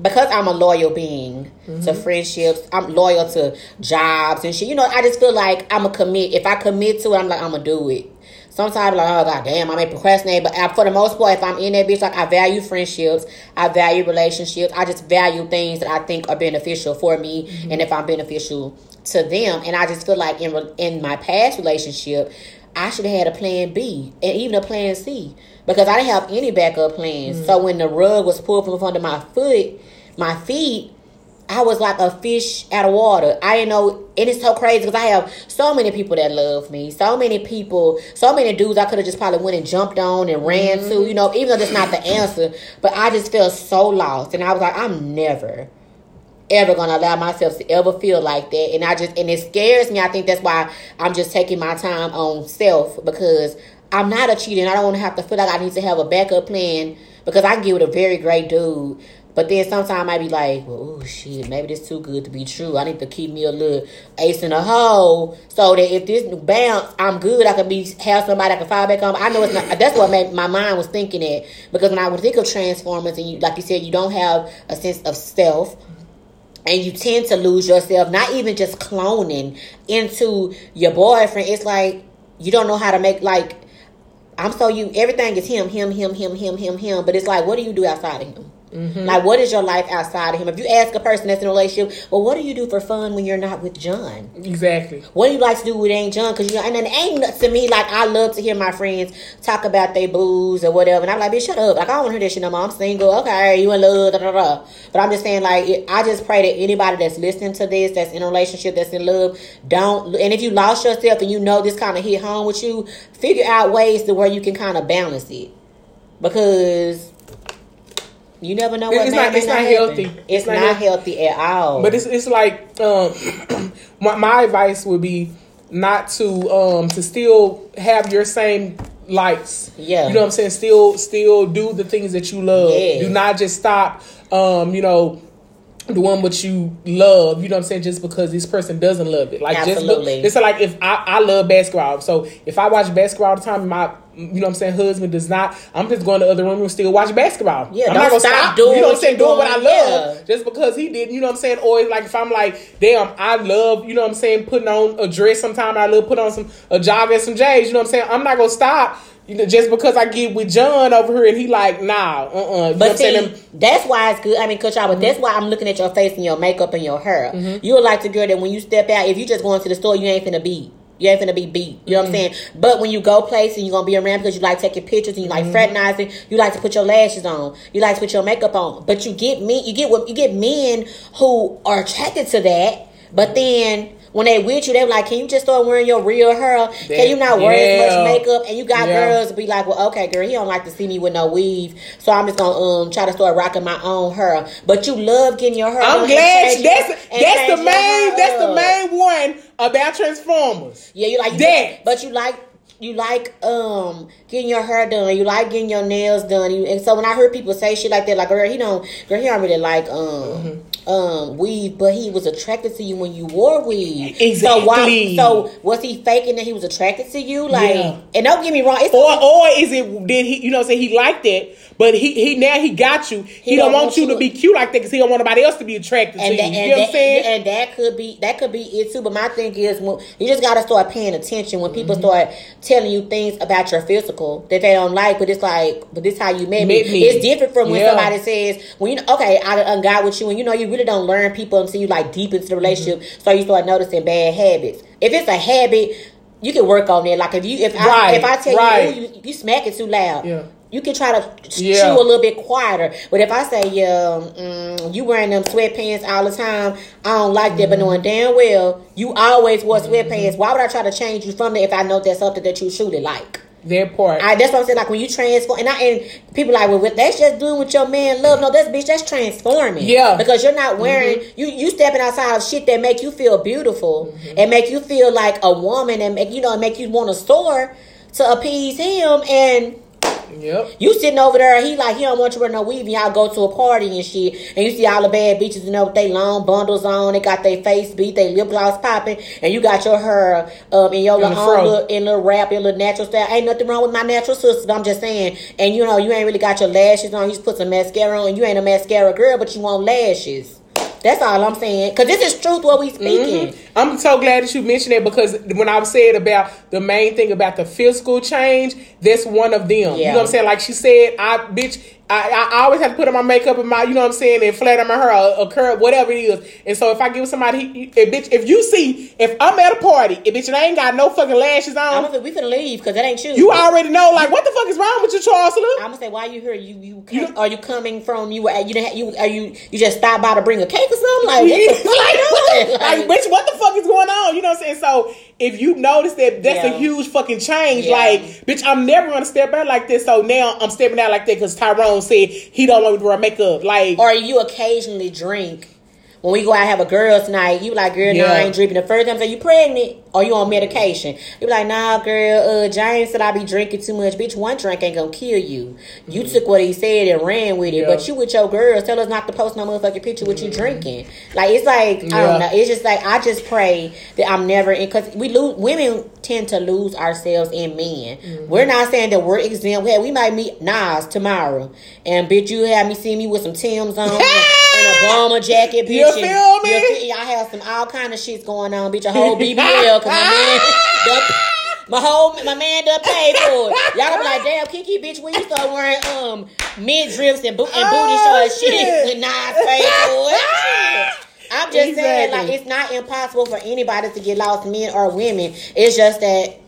because I'm a loyal being to mm-hmm. friendships, I'm loyal to jobs and shit. You know, I just feel like I'm a commit. If I commit to it, I'm like I'm gonna do it. Sometimes like, oh god damn, I may procrastinate, but I, for the most part, if I'm in that bitch, like I value friendships, I value relationships, I just value things that I think are beneficial for me, mm-hmm. and if I'm beneficial to them, and I just feel like in in my past relationship, I should have had a plan B and even a plan C because I didn't have any backup plans. So mm. when the rug was pulled from under my foot, my feet, I was like a fish out of water. I didn't know, and it's so crazy because I have so many people that love me, so many people, so many dudes I could have just probably went and jumped on and ran to, mm-hmm. you know, even though that's not the answer. But I just felt so lost, and I was like, I'm never, ever gonna allow myself to ever feel like that. And I just and it scares me. I think that's why I'm just taking my time on self because I'm not a cheater and I don't want to have to feel like I need to have a backup plan because I can get with a very great dude. But then sometimes I be like, well, oh shit, maybe this too good to be true. I need to keep me a little ace in the hole so that if this bounce, I'm good. I can be have somebody I can fall back on. I know it's not. That's what made my mind was thinking it because when I would think of transformers and you, like you said, you don't have a sense of self and you tend to lose yourself, not even just cloning into your boyfriend. It's like you don't know how to make like I'm so you everything is him, him, him, him, him, him, him. But it's like, what do you do outside of him? Mm-hmm. Like, what is your life outside of him? If you ask a person that's in a relationship, well, what do you do for fun when you're not with John? Exactly. What do you like to do with Ain't John? Because you know, and then ain't nothing to me like I love to hear my friends talk about their booze or whatever, and I'm like, bitch, shut up. Like I don't want to hear that shit no more. I'm single. Okay, you in love, da da da. But I'm just saying, like, it, I just pray that anybody that's listening to this, that's in a relationship, that's in love, don't. And if you lost yourself and you know this kind of hit home with you, figure out ways to where you can kind of balance it, because. You never know what It's not- it's not happen. healthy. It's, It's not not, healthy. at all. But it's it's like um, my my advice would be not to um to still have your same likes. Yeah. You know what I'm saying? Still still do the things that you love. Yes. Do not just stop um, you know, the one what you love, you know what I'm saying, just because this person doesn't love it. Like Absolutely. just it's like if I, I love basketball. So if I watch basketball all the time my you know what I'm saying, husband does not, I'm just going to the other room and still watch basketball. Yeah, I'm not gonna stop stop, doing you know what I'm saying, you're doing what I love yeah. just because he did, you know what I'm saying? Or like if I'm like, damn, I love, you know what I'm saying, putting on a dress sometime, I love put on some a jogger and some J's, you know what I'm saying? I'm not gonna stop, you know, just because I get with John over here and he like, nah, uh uh You know what But I'm see, saying? That's why it's good. I mean, Coach, but Mm-hmm. that's why I'm looking at your face and your makeup and your hair. You're like the girl that when you step out, if you just going to the store, you ain't finna beat. You ain't finna be beat. You know what I'm Mm-hmm. saying? But when you go places, and you're gonna be around because you like taking pictures and you like Mm-hmm. fraternizing. You like to put your lashes on. You like to put your makeup on. But you get me, you get what you get men who are attracted to that. But then when they with you, they like, can you just start wearing your real hair? Can you not wear as much makeup? And you got Yeah. girls be like, well, okay, girl, he don't like to see me with no weave, so I'm just gonna um try to start rocking my own hair. But you love getting your hair. I'm glad that's that's the main that's the main one about Transformers. Yeah, you like That. but you like you like um getting your hair done. You like getting your nails done. You, and so when I heard people say shit like that, like girl, he don't girl, he don't really like um. Um, weave, but he was attracted to you when you wore weave. So why? Exactly. So was he faking that he was attracted to you? Like, Yeah. and don't get me wrong, it's Or or is it did he you know what I'm saying he liked it, but he he now he got you. He, don't, want you to be cute like that because he don't want nobody else to be attracted and to that, you. and, You know what I'm saying? and that could be that could be it too. But my thing is, when, you just gotta start paying attention when Mm-hmm. people start telling you things about your physical that they don't like. But it's like, but this how you met me. Me. It's different from when Yeah. somebody says, "When you know, okay, I got with you," and you know you really don't learn people until you like deep into the relationship, Mm-hmm. so you start noticing bad habits. If it's a habit. You can work on it. Like if you, if I, if I tell right. you, "Ooh, you, you smack it too loud. Yeah. You can try to Yeah. chew a little bit quieter. But if I say, yeah, mm, you wearing them sweatpants all the time, I don't like that. But knowing damn well you always wore sweatpants, why would I try to change you from that if I know that's something that you truly like? That part. I, that's what I'm saying. Like when you transform, and I and people like, well, that's just doing what your man love. No, that's bitch. That's transforming. Yeah. because you're not wearing mm-hmm. you. You stepping outside of shit that make you feel beautiful mm-hmm. and make you feel like a woman and make you know and make you want to soar to appease him and. Yep. You sitting over there, he like he don't want you wear no weave, and y'all go to a party and shit, and you see all the bad bitches, you know, with they long bundles on, they got their face beat, they lip gloss popping, and you got your hair um in your In little own little in little wrap, your little natural style. Ain't nothing wrong with my natural sisters. I'm just saying, and you know, you ain't really got your lashes on. You just put some mascara on, you ain't a mascara girl, but you want lashes. That's all I'm saying. Cause this is truth what we speaking. Mm-hmm. I'm so glad that you mentioned it because when I was saying about the main thing about the physical change, that's one of them. You know what I'm saying? Like she said, I bitch, I, I always have to put on my makeup and my, you know what I'm saying, and flatten my hair, a, a curl, whatever it is. And so if I give somebody, if bitch, if you see, if I'm at a party, if bitch, and I ain't got no fucking lashes on, I'm gonna say we finna leave because that ain't you. you already know, like, what the fuck is wrong with you, Charles? I'm gonna say, why you here? You you, come, are you coming from you? You didn't you are you you just stopped by to bring a cake or something? Like what the fuck like, what, the- like, bitch, what the fuck is going on? You know what I'm saying? So if you notice that that's Yeah. a huge fucking change, Yeah. like, bitch, I'm never gonna step out like this. So now I'm stepping out like that because Tyrone said he don't want me to wear makeup. Like, or you occasionally drink. When we go out and have a girls' night, you like, girl, no, I ain't drinking. The first time, I say you pregnant or you on medication. You be like, nah, girl, uh, James said I be drinking too much. Bitch, one drink ain't gonna kill you. You took what he said and ran with it. Mm-hmm. Yeah. But you with your girls, tell us not to post no motherfucking picture with you drinking. Like it's like I Mm-hmm. Don't know. It's just like I just pray that I'm never in because we lose. Women tend to lose ourselves in men. Mm-hmm. We're not saying that we're exempt. We might meet Nas tomorrow, and bitch, you have me see me with some Tim's on and a bomber jacket, bitch. You feel me? I have some all kind of shits going on, bitch. A whole BBL, cause my man, My whole my man done paid for it. Y'all be like, damn, Kiki, bitch, when you start wearing um mid drifts and, boot and booty Oh, shorts, shit, shit. when Nas paid for it. I'm just saying, like, it's not impossible for anybody to get lost, men or women. It's just that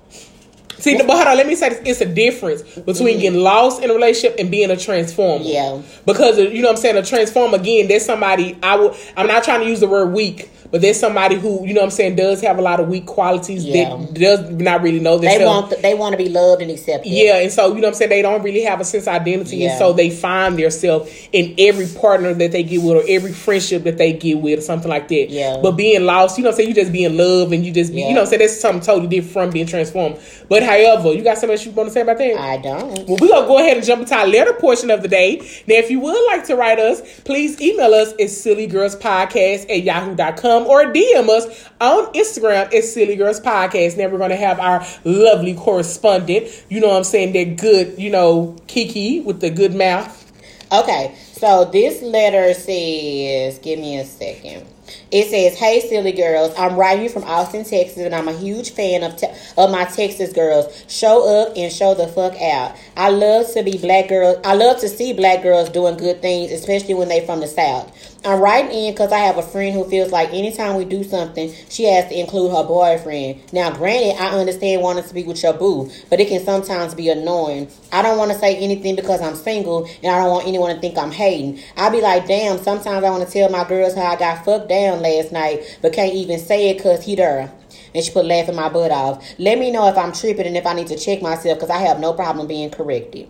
See, but hold on, let me say this. It's a difference between getting lost in a relationship and being a transformer. Mm-hmm. Yeah. Because, you know what I'm saying, a transformer, again, there's somebody, I will, I'm not trying to use the word weak, but there's somebody who, you know what I'm saying, does have a lot of weak qualities Yeah. that does not really know they themselves. want they want to be loved and accepted. Yeah, and so you know what I'm saying they don't really have a sense of identity, Yeah. and so they find themselves in every partner that they get with or every friendship that they get with or something like that. Yeah. But being lost, you know what I'm saying, you just be in love and you just be, Yeah. you know what I'm saying, that's something totally different from being transformed. But however, you got something else you want to say about that? I don't. Well, we're going to go ahead and jump into our letter portion of the day. Now, if you would like to write us, please email us at sillygirlspodcast at yahoo.com Um, or DM us on Instagram at Silly Girls Podcast. Now, we're going to have our lovely correspondent, you know what I'm saying, that good, you know, Kiki with the good mouth. Okay, so this letter says, give me a second. It says, "Hey, silly girls, I'm writing you from Austin, Texas, and I'm a huge fan of te- of my Texas girls. Show up and show the fuck out. I love to be black girls. I love to see black girls doing good things, especially when they from the South. I'm writing in because I have a friend who feels like anytime we do something, she has to include her boyfriend. Now, granted, I understand wanting to be with your boo, but it can sometimes be annoying. I don't want to say anything because I'm single and I don't want anyone to think I'm hating. I'll be like, damn, sometimes I want to tell my girls how I got fucked down last night, but can't even say it because he there. And she put laughing my butt off. Let me know if I'm tripping and if I need to check myself because I have no problem being corrected.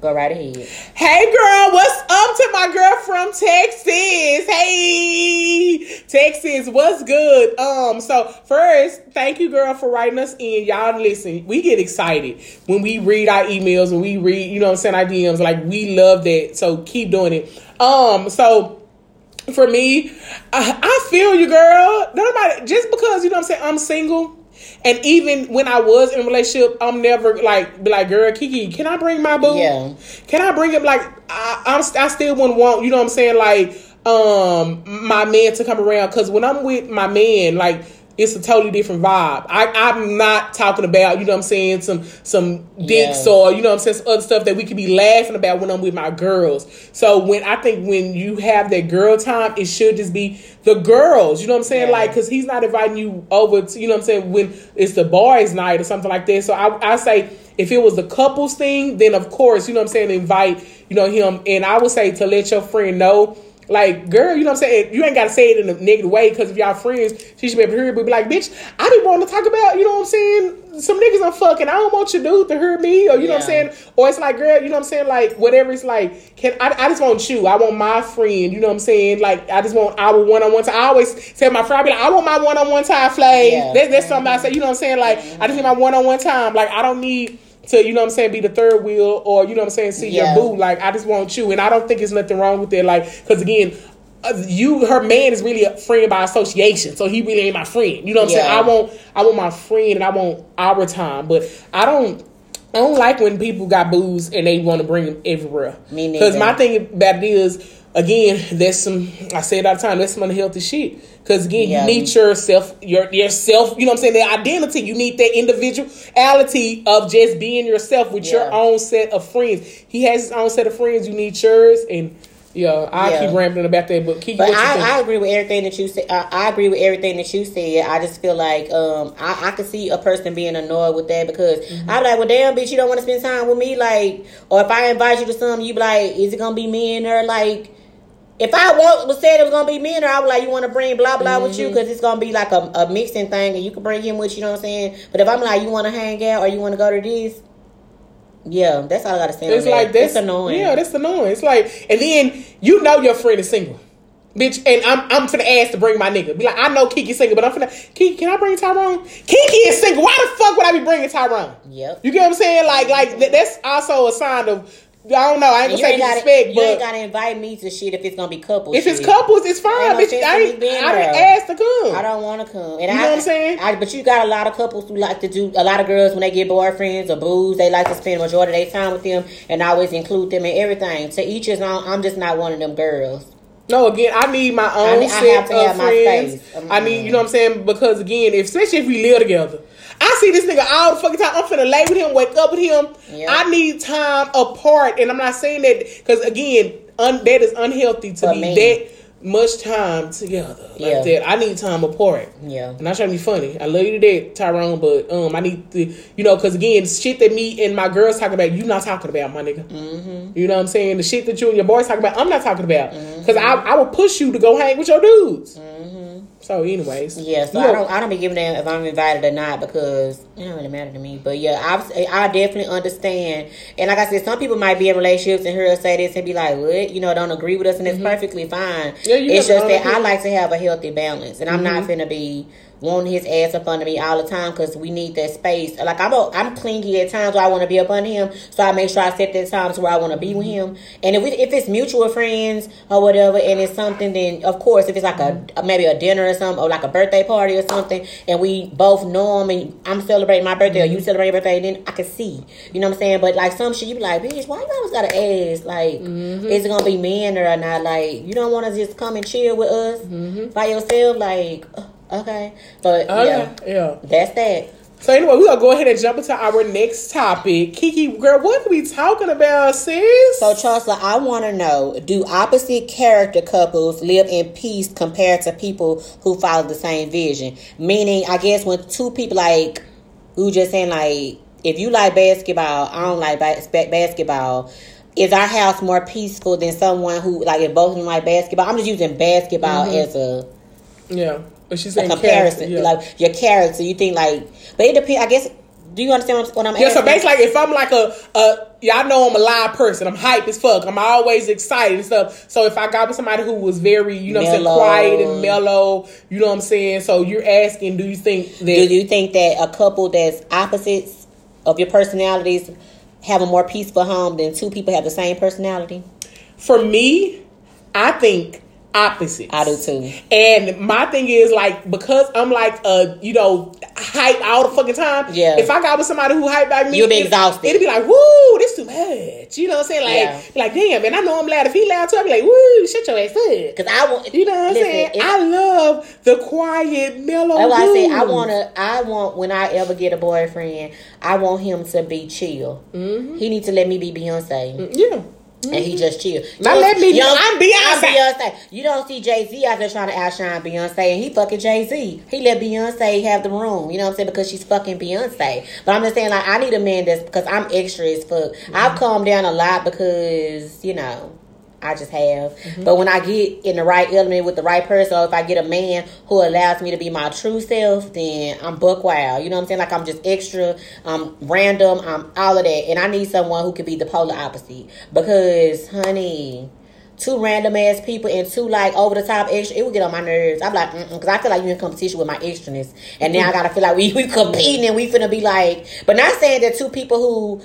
Go right ahead. Hey girl, what's up to my girl from Texas? Hey, Texas, what's good? Um, so first, thank you, girl, for writing us in. Y'all listen, we get excited when we read our emails, when we read, you know, I'm saying our DMs. Like we love that. So keep doing it. Um, so for me, I, I feel you, girl. Nobody just because you know I'm saying I'm single. And even when I was in a relationship, I'm never like be like, girl, Kiki, can I bring my boo? Yeah. Can I bring him? Like, I, I'm, I still wouldn't want, you know what I'm saying? Like, um, my man to come around because when I'm with my man, like, it's a totally different vibe. I, I'm not talking about, you know what I'm saying, some some dicks Yeah. or you know what I'm saying, some other stuff that we could be laughing about when I'm with my girls. So when I think when you have that girl time, it should just be the girls. You know what I'm saying? Yeah. Like, because he's not inviting you over to, you know what I'm saying, when it's the boys' night or something like that. So I, I say if it was the couples thing, then of course, you know what I'm saying, invite, you know, him. And I would say to let your friend know, like, girl, you know what I'm saying? You ain't got to say it in a negative way because if y'all friends, she should be able to hear it, but be like, bitch, I be wanting to talk about, you know what I'm saying? Some niggas I'm fucking. I don't want your dude to hear me, or you know what I'm saying? Or it's like, girl, you know what I'm saying? Like, whatever it's like, can I, I just want you. I want my friend, you know what I'm saying? Like, I just want our one on one time. I always tell my friend, I be like, I want my one on one time, Flay. Yeah. That, that's something I say, you know what I'm saying? Like, I just need my one on one time. Like, I don't need to, you know what I'm saying, be the third wheel or, you know what I'm saying, see Yeah. your boo. Like, I just want you. And I don't think there's nothing wrong with that. Like, because again, uh, you her man is really a friend by association so he really ain't my friend you know what i'm saying i want i want my friend and i want our time but i don't I don't like when people got booze and they want to bring them everywhere. Because my thing about it is, again, there's some. I say it all the time. There's some unhealthy shit. Because again, Yeah. you need yourself, your yourself. You know what I'm saying? The identity. You need that individuality of just being yourself with your own set of friends. He has his own set of friends. You need yours, and yeah, I Yeah. keep rambling about that. But keep. But what you? I, I agree with everything that you said. I, I agree with everything that you said. I just feel like um I, I could see a person being annoyed with that because Mm-hmm. I'm like, well, damn, bitch, you don't want to spend time with me, like, or if I invite you to something, you be like, is it gonna be me and her, like. If I want, was said it was gonna be me and her, I was like, you want to bring blah blah with you Mm-hmm. because it's gonna be like a, a mixing thing, and you can bring him with you. You know what I'm saying? But if I'm like, you want to hang out or you want to go to this, yeah, that's all I gotta say. It's that. like that's it's annoying. Yeah, that's annoying. It's like, and then you know your friend is single, bitch. And I'm I'm finna ask to bring my nigga. Be like, I know Kiki's single, but I'm finna Kiki. Can I bring Tyrone? Kiki is single. Why the fuck would I be bringing Tyrone? Yep. You get what I'm saying? Like like that's also a sign of I don't know. I ain't And gonna say you ain't, gotta, disrespect, you ain't but gotta invite me to shit if it's gonna be couples. if it's couples, it's fine, Ain't no bitch. I ain't being I didn't ask to come. I don't want to come. And You I, know what I'm saying? I, but you got a lot of couples who like to do. A lot of girls when they get boyfriends or booze, they like to spend majority of their time with them and always include them in everything. To each his own. I'm just not one of them girls. No, again, I need my own need- I set have to of have my friends. I need, you know what I'm saying? Because again, if, especially if we live together, I see this nigga all the fucking time. I'm finna lay with him, wake up with him. I need time apart, and I'm not saying that because again, un, that is unhealthy to For be me. that much time together like Yeah. that. I need time apart. Yeah. I'm not trying to be funny. I love you to death, Tyrone, but um, I need to, you know, because again, shit that me and my girls talking about, you not talking about, my nigga. Mm-hmm. You know what I'm saying? The shit that you and your boys talking about, I'm not talking about. Because I, I will push you to go hang with your dudes. So, anyways, Yeah, so I don't I don't be giving them if I'm invited or not because it don't really matter to me. But yeah, I I definitely understand. And like I said, some people might be in relationships and hear us say this and be like, "What?" You know, don't agree with us, and it's perfectly fine. Mm-hmm. Yeah, you it's just that I like to have a healthy balance, and I'm not gonna be wanting his ass up under me all the time because we need that space. Like I'm a, I'm clingy at times where I want to be up under him, so I make sure I set that times where I want to be with him. And if we, if it's mutual friends or whatever, and it's something, then of course if it's like a maybe a dinner or something or like a birthday party or something, and we both know him, and I'm celebrating my birthday or you celebrate your birthday, then I can see, you know what I'm saying. But like some shit, you be like, bitch, why you always gotta ask? Like, is it gonna be men or not? Like, you don't want to just come and chill with us by yourself, like. uh, Okay, but Oh, yeah, yeah, that's that. So anyway, we're gonna go ahead and jump into our next topic. Kiki, girl, what are we talking about, sis? So, Chancellor, I want to know: Do opposite character couples live in peace compared to people who follow the same vision? Meaning, I guess when two people like were just saying, like if you like basketball, I don't like ba- basketball. Is our house more peaceful than someone who like if both of them like basketball? I'm just using basketball mm-hmm. as a yeah, but she's a comparison, yeah. like your character. You think like, but it depends. I guess. Do you understand what I'm, what I'm Yeah, so basically, like, if I'm like a, a, y'all know I'm a live person. I'm hype as fuck. I'm always excited and stuff. So if I got with somebody who was very, you know, what I'm saying, quiet and mellow, you know what I'm saying. So you're asking, do you think that? Do you think that a couple that's opposites of your personalities have a more peaceful home than two people have the same personality? for me, I think opposites. I do too. And my thing is like because I'm like uh you know hype all the fucking time. Yeah. If I got with somebody who hype like me, You'll be it- exhausted. It'd be like, woo, this too much. You know what I'm saying? Like, Yeah. like damn, and I know I'm loud. If he loud too, I'd be like, woo, shut your ass up. Because I want You know what I'm listen, saying? I love the quiet, mellow. That's why I say I wanna. I want when I ever get a boyfriend, I want him to be chill. Mm-hmm. He needs to let me be Beyonce, Yeah. And he just chill. Now let me I'm Beyonce. I'm Beyonce. You don't see Jay Z out there trying to outshine Beyonce, and he fucking Jay Z. He let Beyonce have the room. You know what I'm saying? Because she's fucking Beyonce. But I'm just saying, like, I need a man that's because I'm extra as fuck. I've mm-hmm. calmed down a lot because you know. I just have. Mm-hmm. But when I get in the right element with the right person, or if I get a man who allows me to be my true self, then I'm buck wild. You know what I'm saying? Like I'm just extra, I'm random, I'm all of that. And I need someone who could be the polar opposite. Because, honey, two random ass people and two like over the top extra, it would get on my nerves. I'm like, because I feel like you in competition with my extraness, and now I gotta feel like we we competing and we finna be like, but not saying that two people who.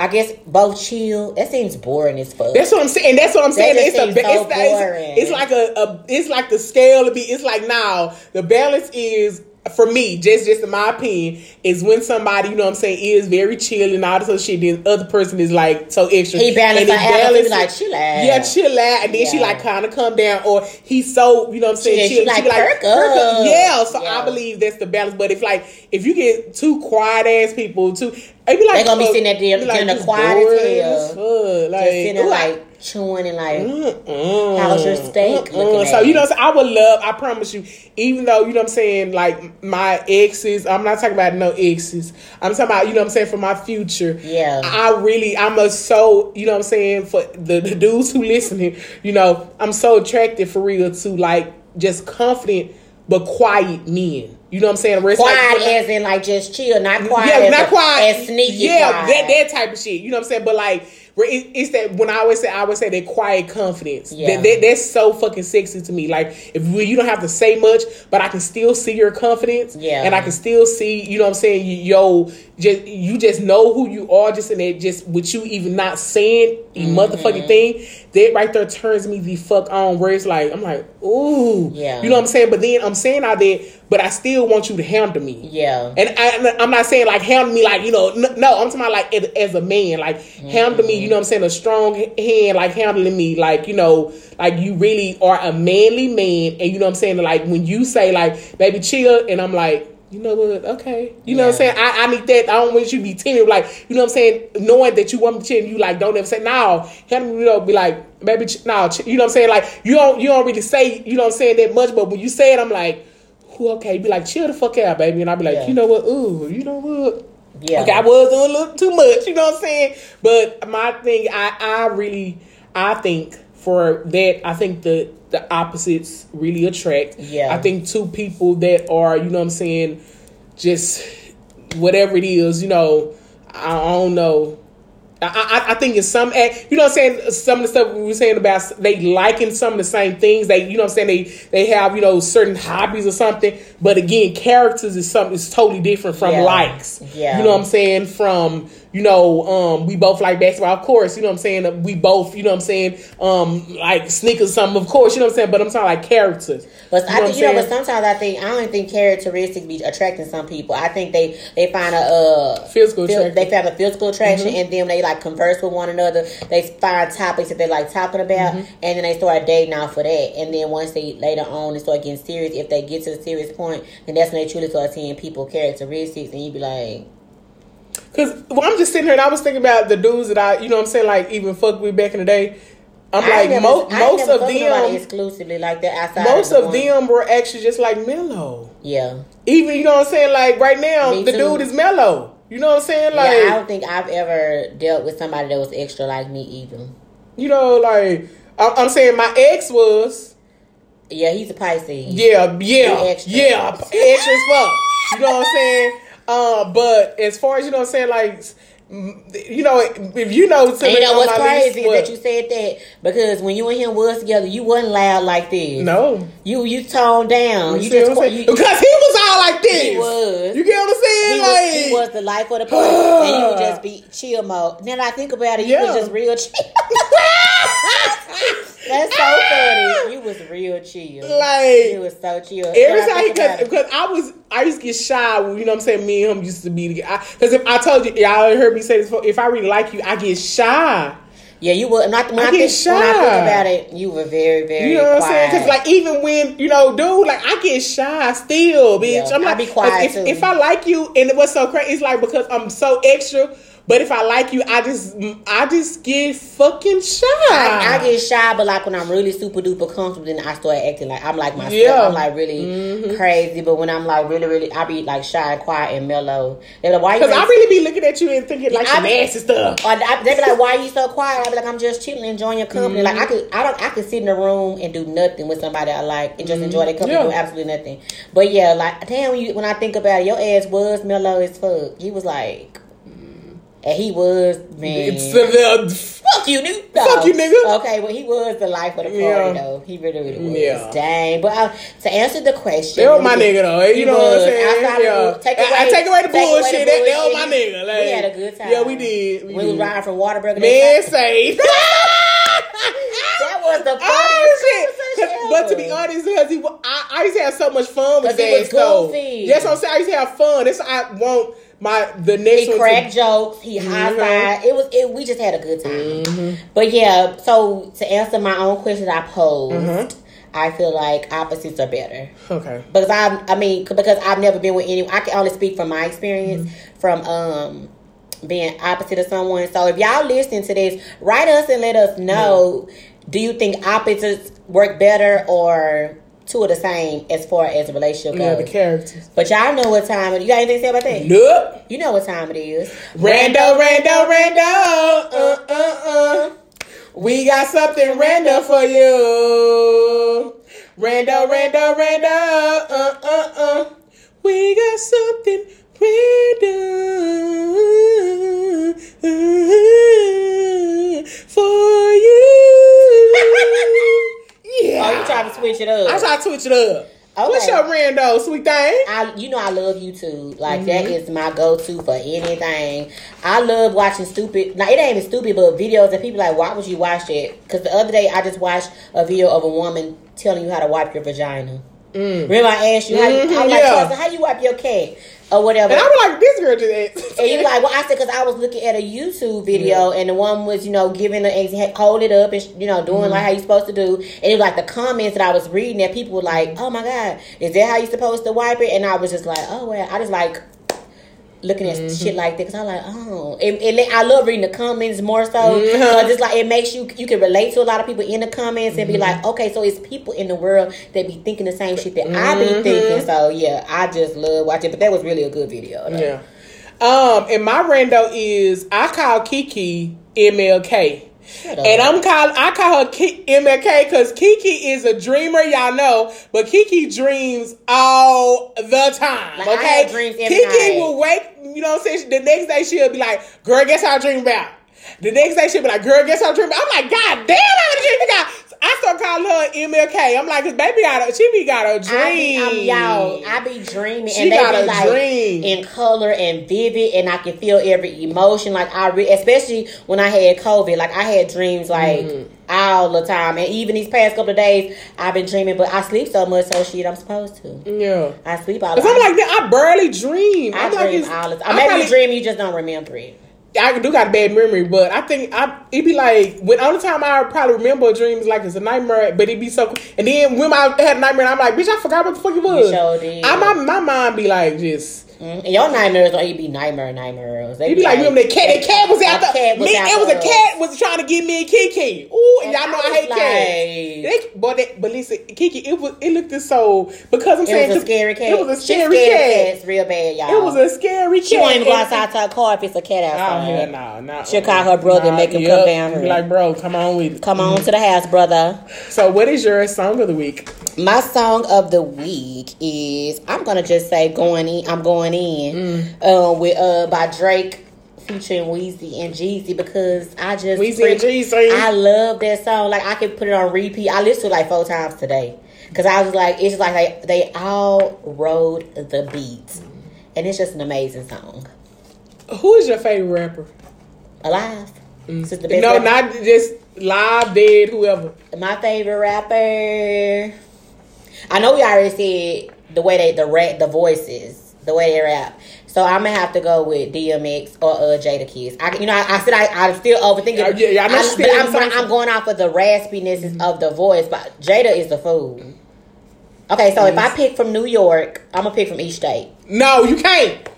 I guess both chill. That seems boring as fuck. That's what I'm saying. That's what I'm saying. It's a, it's, so it's, boring. it's like a, a, it's like the scale to be. It's like now the balance is for me, just just in my opinion, is when somebody you know what I'm saying is very chill and all this other shit. Then the other person is like so extra. He balanced And her out, he be like, chill out. Yeah, chill out, and then she like kind of come down, or he's so you know what I'm saying. Yeah, she chill, like, be perk up. Yeah, so Yeah. I believe that's the balance. But if like if you get two quiet ass people, two, it be like They gonna be sitting at the- be like, the quiet as bored hell. fuck. Like, just sitting there ooh, like chewing and like Mm-mm. How's your steak Mm-mm. looking So you know, saying? I would love. I promise you, even though you know, what I'm saying like my exes. I'm not talking about no exes. I'm talking about you know, what I'm saying for my future. Yeah. I really, I'm a so you know, what I'm saying for the, the dudes who listening. You know, I'm so attracted for real to like just confident but quiet men. You know what I'm saying? Where it's like- quiet as in like just chill, not mm, quiet yeah, not a- quiet. as sneaky Yeah, quiet. that that type of shit. You know what I'm saying? But like, it's that when I always say, I always say that quiet confidence. Yeah. That, that that's so fucking sexy to me. Like, if you don't have to say much, but I can still see your confidence. Yeah. and I can still see. You know what I'm saying? Yo, just you just know who you are. Just in that, just with you even not saying a Mm-hmm. motherfucking thing. That right there turns me the fuck on. Where it's like, I'm like, ooh, Yeah. You know what I'm saying? But then I'm saying out there, but I still want you to handle me. yeah. And I, I'm not saying like handle me like you know no I'm talking about like as, as a man like handle me you know what I'm saying a strong hand like handling me like you know like you really are a manly man and you know what I'm saying like when you say like baby chill and I'm like you know what? Okay. You know what I'm saying? I, I need that. I don't want you to be timid. Like, you know what I'm saying? Knowing that you want me to chill, you like don't ever say no. Me, you know, be like, maybe no. You know what I'm saying? Like, you don't you don't really say, you know what I'm saying, that much, but when you say it, I'm like, Ooh, okay, be like, chill the fuck out, baby. And I'll be like, Yeah. you know what? Ooh, you know what? Yeah. Okay, I was doing a little too much, you know what I'm saying? But my thing, I, I really, I think for that, I think the the opposites really attract. Yeah. I think two people that are, you know what I'm saying, just whatever it is, you know, I don't know. I, I, I think in some, eh, you know what I'm saying, some of the stuff we were saying about they liking some of the same things. They, you know what I'm saying, they they have, you know, certain hobbies or something. But again, characters is something is totally different from Yeah. likes. Yeah. You know what I'm saying? From, you know, um, we both like basketball, of course, you know what I'm saying? We both, you know what I'm saying, um, like sneakers, something, of course, you know what I'm saying? But I'm talking like characters. But You I think you know, but sometimes I think I don't think characteristics be attracting some people. I think they they find a uh Physical phys- attraction. they find a physical attraction, Mm-hmm. and then they like converse with one another. They find topics that they like talking about, Mm-hmm. and then they start dating out for that. And then once they later on they start getting serious, if they get to the serious point, then that's when they truly start seeing people characteristics, and you'd be like, Cause well, I'm just sitting here and I was thinking about the dudes that I, you know, what I'm saying, like even fuck with back in the day. I'm I like never- mo- I most of them, exclusively like that outside. most the of them were actually just like mellow. yeah. Even you know what I'm saying, like right now, Me the too. dude is mellow. You know what I'm saying, like yeah, I don't think I've ever dealt with somebody that was extra like me either. you know, like I'm, I'm saying, my ex was Yeah, he's a Pisces. yeah, yeah, extra. yeah, extra as fuck. You know what I'm saying? Um, but as far as you know, what I'm saying like. You know, if you know, And you know what's crazy is that you said that because when you and him was together, you wasn't loud like this. no, You you toned down. You, see just what I'm qu- saying? you, because he was all like this. He was. You get what I'm saying? he, like, was, he was the life of the party, and you would just be chill mode. Then I think about it, you Yeah. was just real chill. That's so funny. You was real chill. Like- you was so chill. Every time, think about because because I was, I used to get shy. You know what I'm saying? Me and him used to be. Because if I told you, y'all heard me say this before. If I really like you, I get shy. yeah, you were not. When I I, get think, when I think shy. about it, you were very very. You know what I'm saying? Because like even when you know, dude, like I get shy still, bitch. Yeah, I'm I like, be quiet, if, too. if I like you, and what's so crazy, it's like because I'm so extra. But if I like you, I just, I just get fucking shy. I, I get shy, but like when I'm really super duper comfortable, then I start acting like I'm like myself. Yeah. I'm like really Mm-hmm. crazy. But when I'm like really, really, I be like shy and quiet and mellow. They're like, why? Because I really be looking at you and thinking like I some be- nasty stuff. Or I, they be like, "Why are you so quiet?" I be like, "I'm just chilling, enjoying your company." Like I Mm-hmm. could, I don't, I could sit in a room and do nothing with somebody I like and just enjoy their company, Mm-hmm. Yeah. do absolutely nothing. But yeah, like damn, when, you, when I think about it, your ass was mellow as fuck. He was like, and he was man. It's a little, Fuck you, nigga. Fuck you, nigga. Okay, well, he was the life of the party, Yeah. though. He really, really was. Yeah. Dang. But uh, to answer the question, That was my nigga though. You know what I'm saying? Outside of Yeah. the- take I- away- I take away the take away the bullshit. That, that was my nigga. Like, we had a good time. Yeah, we did. We, We was did. riding from Whataburger. Man, say. That was the Oh funniest shit! 'Cause- conversation But to be honest, because he, I, I used to have so much fun with 'Cause he was goofy. That's what I'm saying. I used to have fun. That's I want my the next He cracked To, jokes. He high five. It was. It, we just had a good time. Mm-hmm. But yeah. So to answer my own question I posed, Mm-hmm. I feel like opposites are better. okay. because I I mean because I've never been with anyone. I can only speak from my experience Mm-hmm. from um being opposite of someone. So if y'all listening to this, write us and let us know. Do you think opposites work better or two of the same as far as a relationship Yeah, the characters. but y'all know what time it. You got anything to say about that? Nope. You know what time it is. Rando, rando, rando. Uh, uh, uh. We got something random for you. Rando, rando, rando. Uh, uh, uh. We got something random for you. yeah. Oh, you try to switch it up? I try to switch it up. What's Okay. your rando, sweet thing? I, you know, I love YouTube. Like that Mm-hmm. is my go-to for anything. I love watching stupid. Now it ain't even stupid, but videos that people like. Why would you watch that? Because the other day I just watched a video of a woman telling you how to wipe your vagina. Remember I asked you how, you, Mhm, I was like, yeah. "Cousin, how you wipe your cat or whatever. And I was like, this girl just asked. And you like, well, I said because I was looking at a YouTube video, and the one was, you know, giving the hold it up, and you know, doing Mm-hmm. like how you supposed to do. And it was like the comments that I was reading that people were like, "Oh my god, is that how you supposed to wipe it?" And I was just like, "Oh well," I just like looking at Mm-hmm. shit like that because I'm like, oh, it, it, I love reading the comments more so Mhm. because it's like it makes you you can relate to a lot of people in the comments and be Mm-hmm. like, okay, so it's people in the world that be thinking the same shit that I be Mhm. thinking. So yeah, I just love watching. But that was really a good video. though. Yeah. Um, and my rando is I call Kiki MLK. And I'm call I call her MLK because Kiki is a dreamer, y'all know, but Kiki dreams all the time. Like, okay, Kiki night. will wake. You know what I'm saying? The next day she'll be like, "Girl, guess how I dream about." The next day she'll be like, "Girl, guess how I dream about." I'm like, "God damn, dreams you got?" I start calling her MLK. I'm like, "Cause baby got a, she be got a dream." I be, I'm, y'all, I be dreaming, She and they got be a like dream. in color and vivid, and I can feel every emotion. Like I, re- especially when I had COVID, like I had dreams like Mm-hmm. all the time, and even these past couple of days, I've been dreaming. But I sleep so much, so shit, I'm supposed to. yeah. I sleep all the time. I'm like. I barely dream. I I'm dream it's- all the time. I Maybe probably- you dream, you just don't remember it. I do got a bad memory, but I think I it be like when only time I probably remember dreams like it's a nightmare, but it be so. And then when I had a nightmare, I'm like, bitch, I forgot what the fuck it was. sure. I, my my mind be like just. Mm, And your nightmares don't even be nightmare nightmares. They You be like, remember that cat? That cat was out there. Me, out it was a cat was trying to get me and Kiki. Ooh, and And y'all know I I, hate like- cats. They, but that, but listen, Kiki, it was it looked so because I'm saying It was a scary cat. It was a scary cat. cats real bad, y'all. It was a scary cat. She won't even go outside to her car if it's a cat Oh outside. hell no, no. She'll call her brother and make him come down Be here. like, bro, come on with it. Come on to the house, brother. So, what is your song of the week? My song of the week is I'm gonna just say "Going I'm going in uh, with uh by Drake featuring Weezy and Jeezy because I just Weezy and Jeezy. I love that song. Like I could put it on repeat. I listened to it like four times today because I was like, it's just like they, they all rode the beat, and it's just an amazing song. Who is your favorite rapper? Alive. This is the best No, rapper. not just live, dead, whoever. My favorite rapper. I know we already said the way they the rap the voices, the way they rap. So I'm gonna have to go with DMX or uh, Jadakiss. I, you know, I, I said I, I'm still overthinking. Yeah, yeah, yeah, I know I, still but I'm, overthinking. I'm going off of the raspiness of the voice, but Jada is the fool. Okay, so if I pick from New York, I'm gonna pick from each state. No, you can't.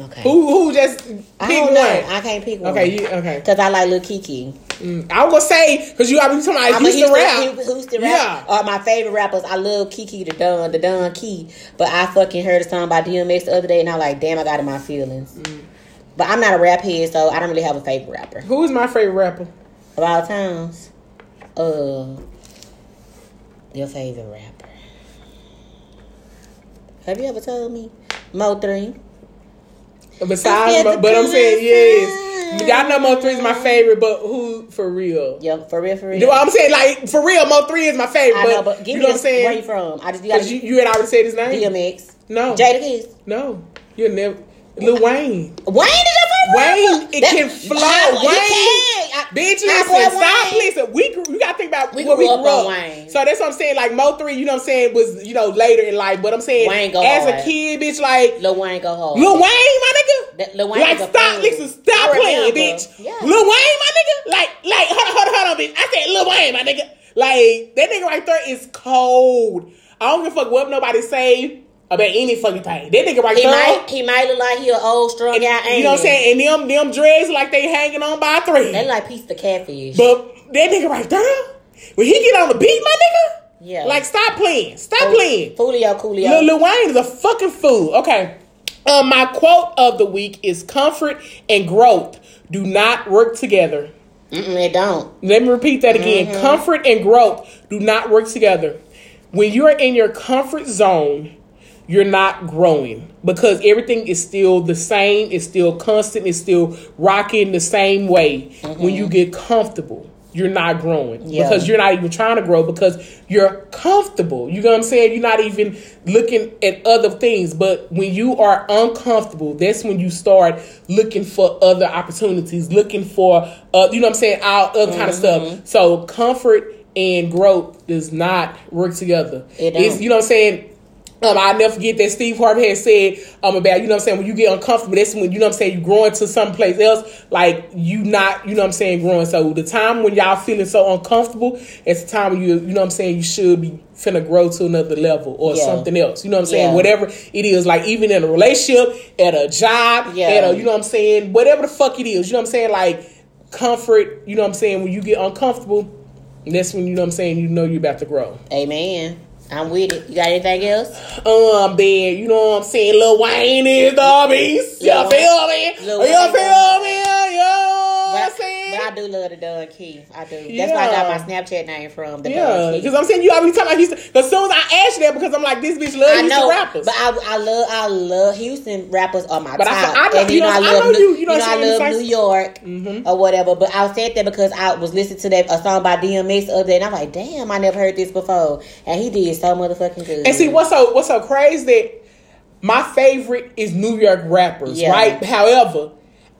Okay. Who who just pick I don't one? I can't pick one. Okay, you, okay. Because I like Lil Keke. Mm, I was gonna say because you already talking about I'm a Houston rap. Houston, Houston Yeah. rap. My favorite rappers. I love Kiki the Don, the Don Ke. But I fucking heard a song by DMX the other day, and I was like, damn, I got in my feelings. Mm. But I'm not a rap head, so I don't really have a favorite rapper. Who is my favorite rapper? Of all times, uh, your favorite rapper. Have you ever told me? Mo three. Besides, Let's get Mo- the but I'm saying yes. Y'all know Mo three is my favorite, but who for real? Yo, for real, for real. You know what I'm saying? Like for real, Mo three is my favorite. I but, know, but give you me know what I'm this, where saying? you from? I just you gotta you, you had already said his name. DMX. No, Jadakiss. no, you never. Lil Wayne. Wayne is Wayne, it That- can flow. Wayne, can't. I- Bitch, listen, stop, Wayne? listen. We grew, you gotta think about We where we grew grew up up. So that's what I'm saying. Like Mo three, you know what I'm saying, was you know later in life. But I'm saying Wayne go as a kid, bitch, like Lil Wayne go hard. Lil Wayne, my nigga. That- Lil Wayne like stop, listen, stop playing, bitch. Yeah. Lil Wayne, my nigga. Like, like, hold on, hold on, hold on, bitch. I said Lil Wayne, my nigga. Like that nigga right there is cold. I don't give a fuck what nobody say about any fucking thing. That nigga right He there. might he might look like he an old strung out you know what I'm saying? And them them dreads like they hanging on by a thread. They like piece of catfish. But that nigga right there, when he get on the beat, my nigga, Yeah. like stop playing, stop playing. Foolio, Coolio. Lil, Lil Wayne is a fucking fool. Okay, um, my quote of the week is: "Comfort and growth do not work together." Mm-mm, it don't. Let me repeat that again: Mm-hmm. comfort and growth do not work together. When you're in your comfort zone, you're not growing because everything is still the same. It's still constant. It's still rocking the same way. When you get comfortable, you're not growing Mm-hmm. Yeah. because you're not even trying to grow because you're comfortable. You know what I'm saying? You're not even looking at other things. But when you are uncomfortable, that's when you start looking for other opportunities, looking for, uh, you know what I'm saying, all other kind of Mm-hmm. stuff. So comfort and growth does not work together. It's, you know what I'm saying? Um, I'll never forget that Steve Harvey had said um about, you know what I'm saying, when you get uncomfortable, that's when, you know what I'm saying, you growing to someplace else, like you not, you know what I'm saying, growing. So the time when y'all feeling so uncomfortable, it's the time when you, you know what I'm saying, you should be finna grow to another level or Yeah. something else. You know what I'm saying? Yeah. Whatever it is, like even in a relationship, at a job, Yeah. at a, you know what I'm saying, whatever the fuck it is, you know what I'm saying, like comfort, you know what I'm saying, when you get uncomfortable, that's when, you know what I'm saying, you know you're about to grow. Amen. I'm with it. You got anything else? Um, then you know what I'm saying. Lil Wayne is the beast. You feel me? You feel me? You know what I'm But, saying? but I do love the Don Ke. I do. That's where I got my Snapchat name from. The yeah, because I'm saying you always talking about Houston. Because soon as I asked you that, because I'm like, this bitch love I Houston know, rappers. but I, I love I love Houston rappers on my But I top. said- I know- and you know, I love know New- you- you know know I love New York Mhm. or whatever. But I said that because I was listening to that a song by DMX the other day, and I'm like, damn, I never heard this before, and he did so motherfucking good. And see what's so what's so crazy that my favorite is New York rappers, Yeah. right? However,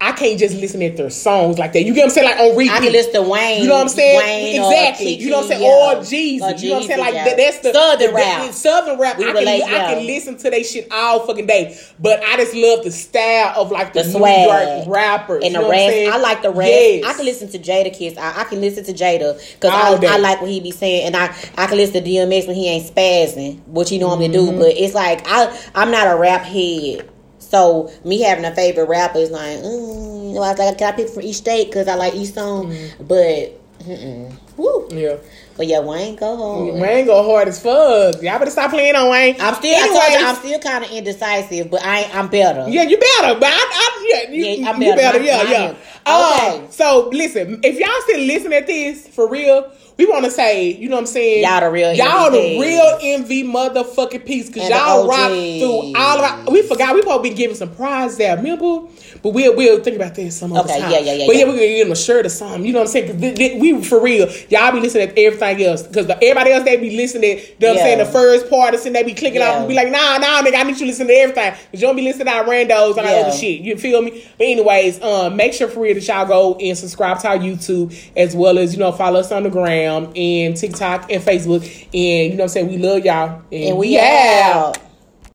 I can't just listen at their songs like that. You get what I'm saying? Like on repeat. I can listen to Wayne. You know what I'm saying? Wayne exactly. you know what I'm saying? Or. Or you know what I'm saying? Like that, that's the Southern the, rap. the- Southern rap. We I can relate, I yeah. can listen to they shit all fucking day. But I just love the style of like the, The New swag. York rappers. And you the know what I'm saying? I like the rap. Yes. I can listen to Jadakiss. I, I can listen to Jada because I. I like what he be saying, and I I can listen to DMX when he ain't spazzing, which he normally Mm-hmm. do. But it's like I I'm not a rap head, so me having a favorite rapper is like, mm, you know, I was like, can I pick from each state because I like each song, Mm-hmm. but. Mm-mm. Woo. Yeah. But yeah, Wayne go home. Wayne go hard as fuck. Y'all better stop playing on Wayne. I'm still, I told you, I'm still kind of indecisive, but I, I'm better. Yeah, you better, but I, I yeah, you, Yeah, I'm you better. better, yeah, Mine- yeah. mine. Um, Okay. so listen, if y'all still listening at this for real, we want to say, you know what I'm saying? Y'all the real y'all the real envy motherfucking piece because y'all rock through all of our. We forgot we probably been giving some prize there, remember? But we'll we'll think about that some other Okay, time. yeah, yeah, yeah, But yeah, yeah. we're gonna give them a shirt or something. You know what I'm saying? th- th- we for real. Y'all be listening to everything else because everybody else they be listening. You know what I'm Yeah. saying? The first part and they be clicking off and be like, nah, nah, nigga, I need you to listen to everything because you don't be listening to our randos and all Yeah. other shit. You feel me? But anyways, um, make sure for real that y'all go and subscribe to our YouTube as well as you know follow us on the gram and TikTok and Facebook. And you know what I'm saying? We love y'all And we out.